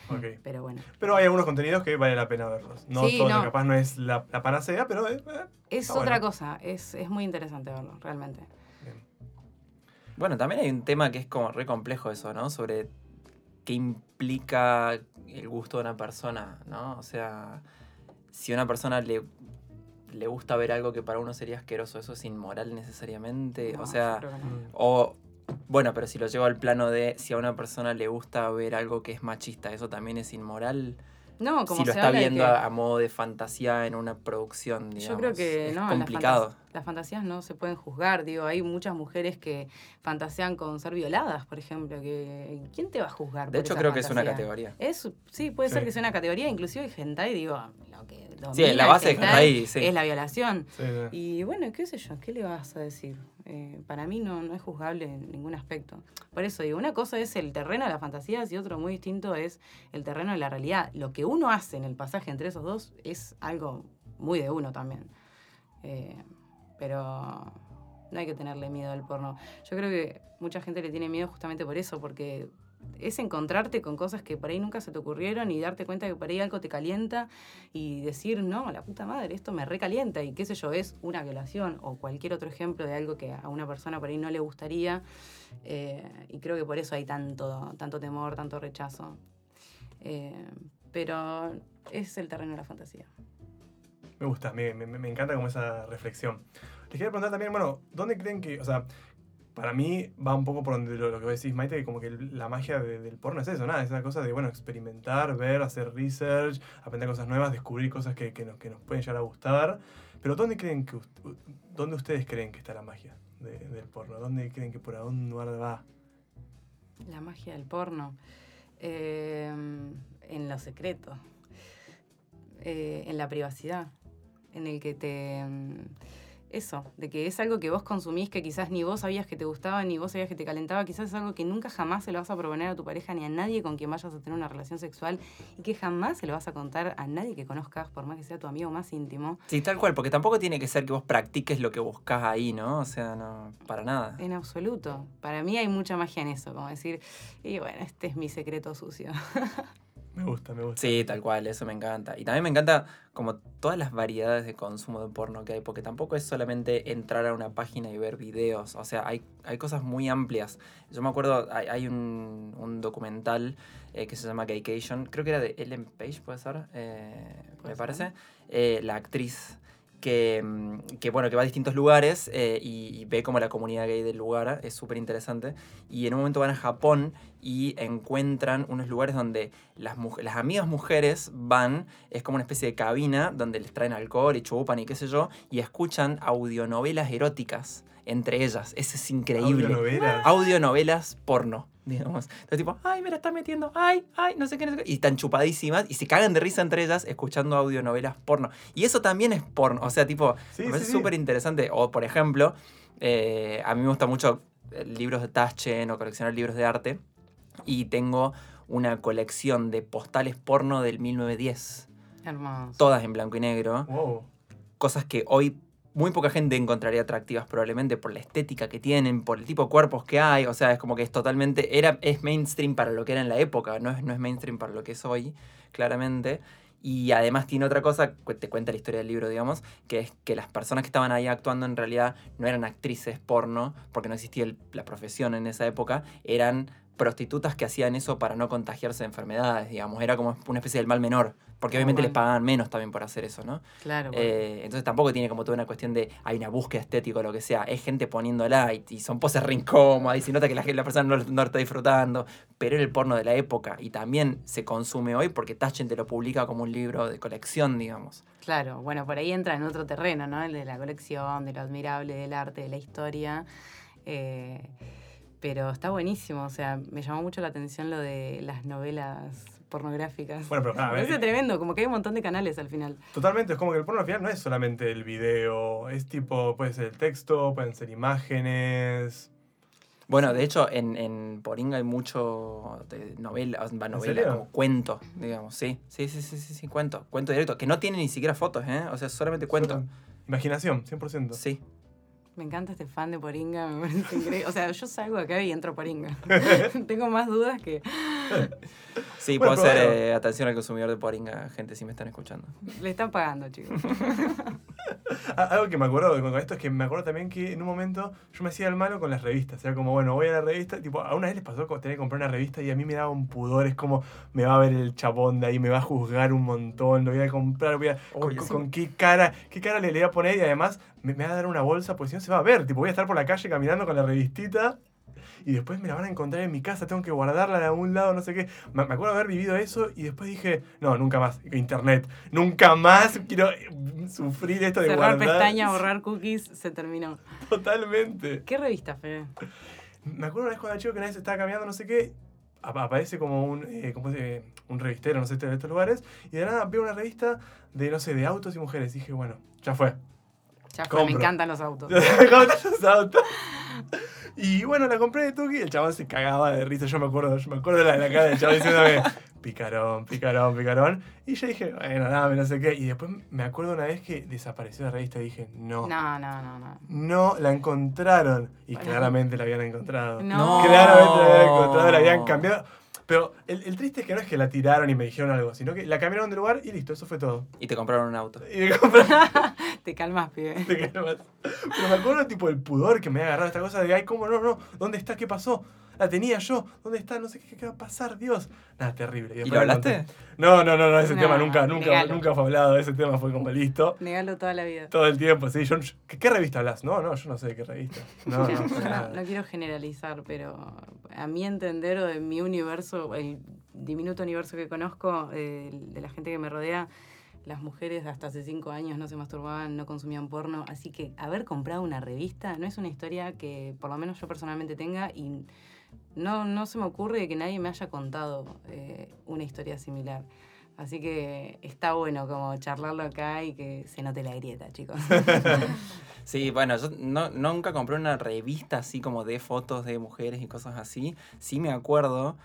pero bueno. Pero hay algunos contenidos que vale la pena verlos. No Sí, todo, no. capaz no es la, la panacea, pero eh, eh, Es otra bueno. cosa, es, es muy interesante verlo, realmente. bien. Bueno, también hay un tema que es como re complejo eso, ¿no? Sobre qué implica el gusto de una persona, ¿no? O sea, si a una persona le, le gusta ver algo que para uno sería asqueroso, ¿eso es inmoral necesariamente? No, o sea, no. O... Bueno, pero si lo llevo al plano de si a una persona le gusta ver algo que es machista, ¿eso también es inmoral? No, como si lo se está viendo que- a, modo de fantasía en una producción, digamos. Yo creo que es no, las complicado. fantas- Las, fantasías no se pueden juzgar. Digo, hay muchas mujeres que fantasean con ser violadas, por ejemplo. que ¿Quién te va a juzgar? De por hecho, esa creo que es una categoría. Es, sí, puede ser Sí. que sea una categoría, inclusive el hentai, digo, lo que Sí, domina la el base de hentai hentai, sí. es la violación. Sí, sí. Y bueno, qué sé yo, ¿qué le vas a decir? Eh, para mí no, no es juzgable en ningún aspecto. Por eso digo, una cosa es el terreno de las fantasías y otro muy distinto es el terreno de la realidad. Lo que uno hace en el pasaje entre esos dos es algo muy de uno también. Eh, pero no hay que tenerle miedo al porno. Yo creo que mucha gente le tiene miedo justamente por eso, porque es encontrarte con cosas que por ahí nunca se te ocurrieron y darte cuenta que por ahí algo te calienta y decir, no, la puta madre, esto me recalienta y qué sé yo, es una violación o cualquier otro ejemplo de algo que a una persona por ahí no le gustaría. eh, y creo que por eso hay tanto, tanto temor, tanto rechazo. Eh, pero es el terreno de la fantasía. Me gusta, me, me- encanta como esa reflexión. Les quería preguntar también, bueno, ¿dónde creen que, o sea, para mí va un poco por donde lo, lo que decís, Maite, que como que la magia de- del porno es eso, nada, es una cosa de, bueno, experimentar, ver, hacer research, aprender cosas nuevas, descubrir cosas que, que nos, que nos pueden llegar a gustar. Pero ¿dónde creen que, dónde ustedes creen que está la magia de- del porno? ¿Dónde creen que por algún lugar va? La magia del porno. Eh, en lo secreto. Eh, en la privacidad. En el que te. Eso, de que es algo que vos consumís que quizás ni vos sabías que te gustaba, ni vos sabías que te calentaba, quizás es algo que nunca jamás se lo vas a proponer a tu pareja ni a nadie con quien vayas a tener una relación sexual y que jamás se lo vas a contar a nadie que conozcas, por más que sea tu amigo más íntimo. Sí, tal cual, porque tampoco tiene que ser que vos practiques lo que buscas ahí, ¿no? O sea, no, para nada. En absoluto. Para mí hay mucha magia en eso, como decir, y bueno, este es mi secreto sucio. Me gusta, me gusta. Sí, tal cual, eso me encanta. Y también me encanta como todas las variedades de consumo de porno que hay, porque tampoco es solamente entrar a una página y ver videos, o sea, hay, hay cosas muy amplias. Yo me acuerdo, hay, hay un, un documental eh, que se llama Gaycation, creo que era de Ellen Page, puede ser, Eh, me parece, Eh, la actriz. Que, mm, que, bueno, que va a distintos lugares eh, y, y ve como la comunidad gay del lugar, es súper interesante. Y en un momento van a Japón y encuentran unos lugares donde las, las amigas mujeres van, es como una especie de cabina donde les traen alcohol y chupan y qué sé yo, y escuchan audionovelas eróticas entre ellas. Eso es increíble. Audionovelas. Audionovelas porno, digamos. Entonces, tipo, ay, me la está metiendo, ay, ay, no sé qué, no sé qué. Y están chupadísimas y se cagan de risa entre ellas escuchando audionovelas porno. Y eso también es porno. O sea, tipo, Sí, me sí, parece sí. súper interesante. O, por ejemplo, eh, a mí me gusta mucho eh, libros de Taschen o coleccionar libros de arte. Y tengo una colección de postales porno del 1910. Hermoso. Todas en blanco y negro. Wow. Cosas que hoy muy poca gente encontraría atractivas probablemente por la estética que tienen, por el tipo de cuerpos que hay. O sea, es como que es totalmente... Era, es mainstream para lo que era en la época, no es, no es mainstream para lo que es hoy, claramente. Y además tiene otra cosa, te cuenta la historia del libro, digamos, que es que las personas que estaban ahí actuando en realidad no eran actrices porno, porque no existía la profesión en esa época, eran prostitutas que hacían eso para no contagiarse de enfermedades, digamos. Era como una especie del mal menor, porque obviamente les bueno. pagaban menos también por hacer eso, ¿no? Claro. Eh, entonces tampoco tiene como toda una cuestión de hay una búsqueda estética o lo que sea. Es gente poniéndola y, y son poses re incómodas y se nota que la, la persona no, no está disfrutando. Pero era el porno de la época y también se consume hoy porque Taschen te lo publica como un libro de colección, digamos. Claro, bueno, por ahí entra en otro terreno, ¿no? El de la colección, de lo admirable del arte, de la historia. Eh, pero está buenísimo, o sea, me llamó mucho la atención lo de las novelas pornográficas. Bueno, pero, a Me ver, parece tremendo, como que hay un montón de canales al final. Totalmente, es como que el porno al final no es solamente el video, es tipo, puede ser el texto, pueden ser imágenes. Bueno, de hecho, en, en Poringa hay mucho de novela, va novela, como cuento, digamos, sí. Sí, sí, sí, sí, sí, cuento. Cuento directo, que no tiene ni siquiera fotos, ¿eh? O sea, solamente cuento. Solo- Imaginación, 100%. Sí. Me encanta este fan de Poringa, me parece increíble. O sea, yo salgo acá y entro a Poringa. Tengo más dudas que... Sí, Bueno, puedo hacer bueno. eh, atención al consumidor de Poringa, gente, si me están escuchando. Le están pagando, chicos. Algo que me acuerdo de con esto es que me acuerdo también que en un momento yo me hacía el malo con las revistas. Era como, bueno, voy a la revista. Tipo, a una vez les pasó co- tener que comprar una revista y a mí me daba un pudor. Es como, me va a ver el chapón de ahí, me va a juzgar un montón. Lo voy a comprar, voy a, con, sí. con qué cara, qué cara le, le voy a poner y además me, me va a dar una bolsa, porque si no se va a ver. Tipo, voy a estar por la calle caminando con la revistita. Y después me la van a encontrar en mi casa, tengo que guardarla en algún lado, no sé qué. Me, me acuerdo haber vivido eso y después dije, no, nunca más, internet, nunca más quiero eh, sufrir esto de Cerrar guardar. pestaña, borrar cookies, se terminó. Totalmente. ¿Qué revista, Fede? Me acuerdo una vez cuando chico que nadie se estaba caminando, no sé qué, apa- aparece como un, eh, ¿cómo se dice? un revistero, no sé, de estos lugares, y de nada veo una revista de, no sé, de autos y mujeres. Y dije, bueno, ya fue. Ya fue, me encantan los autos. Los autos. Y bueno, la compré de Tuki y el chabón se cagaba de risa. Yo me acuerdo, yo me acuerdo de la, de la cara del chabón diciéndome, picarón, picarón, picarón. Y yo dije, bueno, nada, no sé qué. Y después me acuerdo una vez que desapareció la revista y dije, no, no, No, no, no, no. la encontraron. Y Bueno. claramente la habían encontrado. No. Claramente la habían encontrado, la habían cambiado. Pero el, el triste es que no es que la tiraron y me dijeron algo, sino que la cambiaron de lugar y listo, eso fue todo. Y te compraron un auto. Y me compraron Te calmas, pibe. te calmas. Pero me acuerdo tipo el pudor que me había agarrado esta cosa de, ay, ¿cómo no, no? ¿Dónde está? ¿Qué pasó? La tenía yo. ¿Dónde está? No sé qué, qué va a pasar, Dios. Nada, terrible. ¿Y lo la hablaste? No, no, no, no, ese tema nunca, nunca, negalo. nunca fue hablado. Ese tema fue como listo. Negalo toda la vida. Todo el tiempo, sí. Yo, ¿qué, qué revista hablas? No, no, yo no sé de qué revista. No, no quiero generalizar, pero a mi entender o de mi universo, el diminuto universo que conozco, eh, de la gente que me rodea, las mujeres hasta hace cinco años no se masturbaban, no consumían porno, así que haber comprado una revista no es una historia que por lo menos yo personalmente tenga y no, no se me ocurre que nadie me haya contado eh, una historia similar. Así que está bueno como charlarlo acá y que se note la grieta, chicos. Sí, bueno, yo no, nunca compré una revista así como de fotos de mujeres y cosas así. Sí me acuerdo.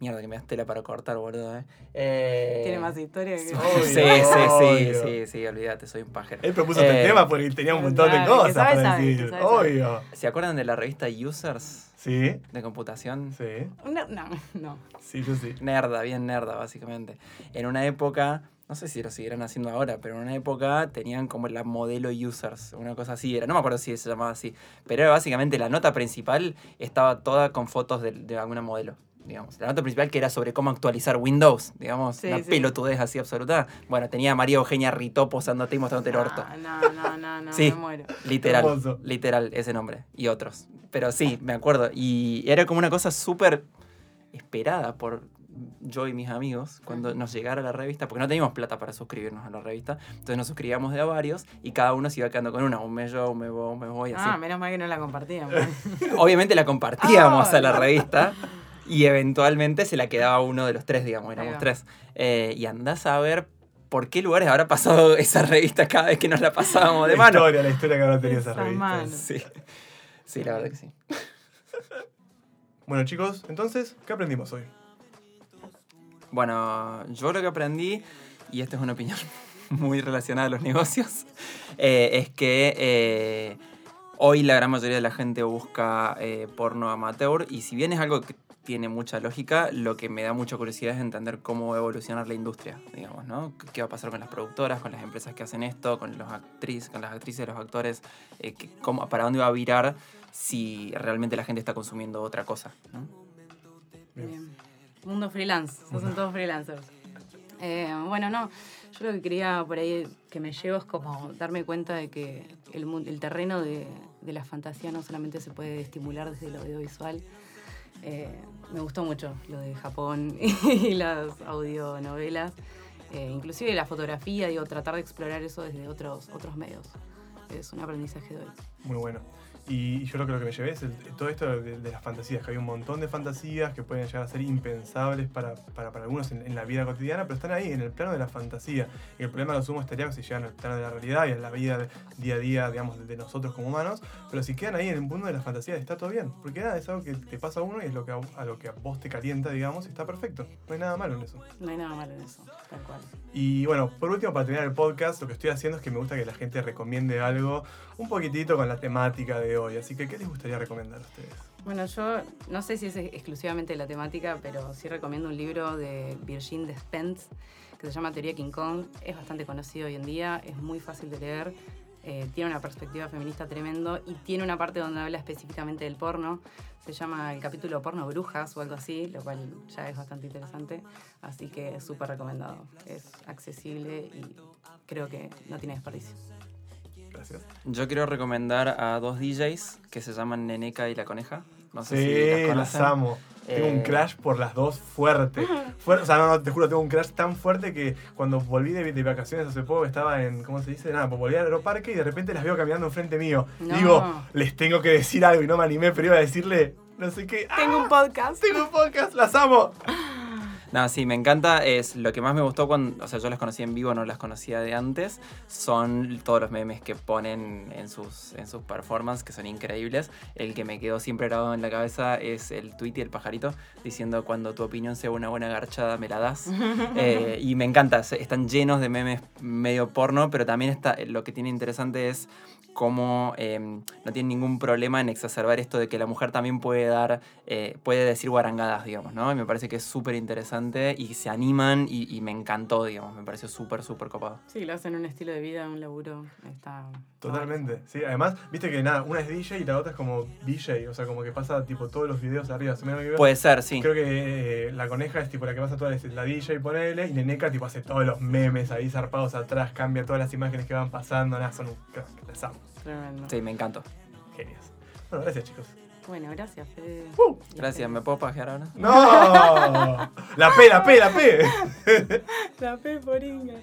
Mierda, que me das tela para cortar, boludo, eh. Eh, Tiene más historia que... Obvio, Sí, sí, sí, sí, sí, olvídate, soy un pajero. Él propuso este Eh, tema porque tenía un montón de cosas sabe, para sabe, decir. que sabe, sabe. Obvio. ¿Se acuerdan de la revista Users Sí, de computación? sí, No, no, no. sí, yo sí. Nerda, bien nerda, básicamente. En una época, no sé si lo seguirán haciendo ahora, pero en una época tenían como la modelo users, una cosa así era. No me acuerdo si se llamaba así, pero era básicamente la nota principal estaba toda con fotos de, de alguna modelo. Digamos. La nota principal que era sobre cómo actualizar Windows, digamos, Sí, una sí. pelotudez así absoluta. Bueno, tenía a María Eugenia Ritó posándote y mostrándote el orto. No, no, no, no, Sí. me muero. Literal, literal, ese nombre. Y otros. Pero sí, me acuerdo. Y era como una cosa súper esperada por yo y mis amigos cuando nos llegara la revista, porque no teníamos plata para suscribirnos a la revista. Entonces nos suscribíamos de a varios y cada uno se iba quedando con una. Un mes yo, un mes vos, un mes vos y así. Ah, menos mal que no la compartíamos. Obviamente la compartíamos Ah, a la no. revista. Y eventualmente se la quedaba uno de los tres, digamos, éramos tres. Eh, y andás a ver por qué lugares habrá pasado esa revista cada vez que nos la pasábamos de la mano. historia, la historia que habrá tenido esa Esa revista. mano. Sí. Sí, la verdad que sí. Bueno, chicos, entonces, ¿qué aprendimos hoy? Bueno, yo lo que aprendí, y esta es una opinión muy relacionada a los negocios, eh, es que eh, hoy la gran mayoría de la gente busca eh, porno amateur y si bien es algo que tiene mucha lógica, lo que me da mucha curiosidad es entender cómo va a evolucionar la industria, digamos, ¿no? ¿Qué va a pasar con las productoras, con las empresas que hacen esto, con, los actriz, con las actrices, los actores? eh, que- cómo- ¿Para dónde va a virar si realmente la gente está consumiendo otra cosa? ¿no? Bien. Mundo freelance, son todos freelancers. Eh, bueno, no, yo lo que quería por ahí que me llevo es como darme cuenta de que el, el terreno de, de la fantasía no solamente se puede estimular desde lo audiovisual. Eh, me gustó mucho lo de Japón y las audionovelas, eh, inclusive la fotografía, digo, tratar de explorar eso desde otros, otros medios. Es un aprendizaje de hoy. Muy bueno. Y, yo creo que lo que me llevé es el- todo esto de, de las fantasías, que hay un montón de fantasías que pueden llegar a ser impensables para, para, para algunos en, en la vida cotidiana, pero están ahí, en el plano de la fantasía. Y el problema lo sumo estaría si llegan al plano de la realidad y en la vida de- día a día, digamos, de, de nosotros como humanos, pero si quedan ahí en el mundo de la fantasía está todo bien, porque nada, es algo que te pasa a uno y es lo que a, a lo que a vos te calienta, digamos, y está perfecto. No hay nada malo en eso. No hay nada malo en eso, tal cual. Y bueno, por último, para terminar el podcast, lo que estoy haciendo es que me gusta que la gente recomiende algo un poquitito con la temática de hoy. Así que, ¿qué les gustaría recomendar a ustedes? Bueno, yo no sé si es exclusivamente la temática, pero sí recomiendo un libro de Virgin Despentes que se llama Teoría King Kong. Es bastante conocido hoy en día, es muy fácil de leer, eh, tiene una perspectiva feminista tremendo y tiene una parte donde habla específicamente del porno. Se llama el capítulo Porno Brujas o algo así, lo cual ya es bastante interesante. Así que es súper recomendado. Es accesible y creo que no tiene desperdicio. Gracias. Yo quiero recomendar a dos DJs que se llaman Neneca y La Coneja. No sé Sí, si las las amo. Tengo un Eh, crash por las dos fuerte. Fuer- o sea, no, no, te juro, tengo un crash tan fuerte que cuando volví de, de vacaciones hace poco, estaba en, ¿cómo se dice? Nada, pues volví al aeroparque y de repente las veo caminando enfrente mío. No. Digo, les tengo que decir algo y no me animé, pero iba a decirle, no sé qué. ¡Ah! Tengo un podcast. Tengo un podcast, las amo. No, sí, me encanta. Es lo que más me gustó cuando. O sea, yo las conocí en vivo, no las conocía de antes. Son todos los memes que ponen en sus, en sus performances, que son increíbles. El que me quedó siempre grabado en la cabeza es el tweet y el pajarito diciendo: Cuando tu opinión sea una buena garchada, me la das. Eh, y me encanta. Están llenos de memes medio porno, pero también está, lo que tiene interesante es cómo eh, no tiene ningún problema en exacerbar esto de que la mujer también puede dar, eh, puede decir guarangadas, digamos, ¿no? Y me parece que es súper interesante y se animan y, y me encantó, digamos, me pareció súper, súper copado. Sí, lo hacen un estilo de vida, un laburo. Está. Totalmente, sí. Además, viste que nada, una es DJ y la otra es como DJ, o sea, como que pasa tipo todos los videos arriba. ¿se me Puede ser, sí. Creo que eh, la coneja es tipo la que pasa todas las, la DJ ponele y Neneca tipo hace todos los memes ahí zarpados atrás, cambia todas las imágenes que van pasando, nada, son un crack, las amo. Tremendo. Sí, me encantó. Genios. Bueno, gracias chicos. Bueno, gracias, Fede. Uh, Gracias, ¿me puedo pajear ahora? ¡No! La P, la P, la P. La P por Inga.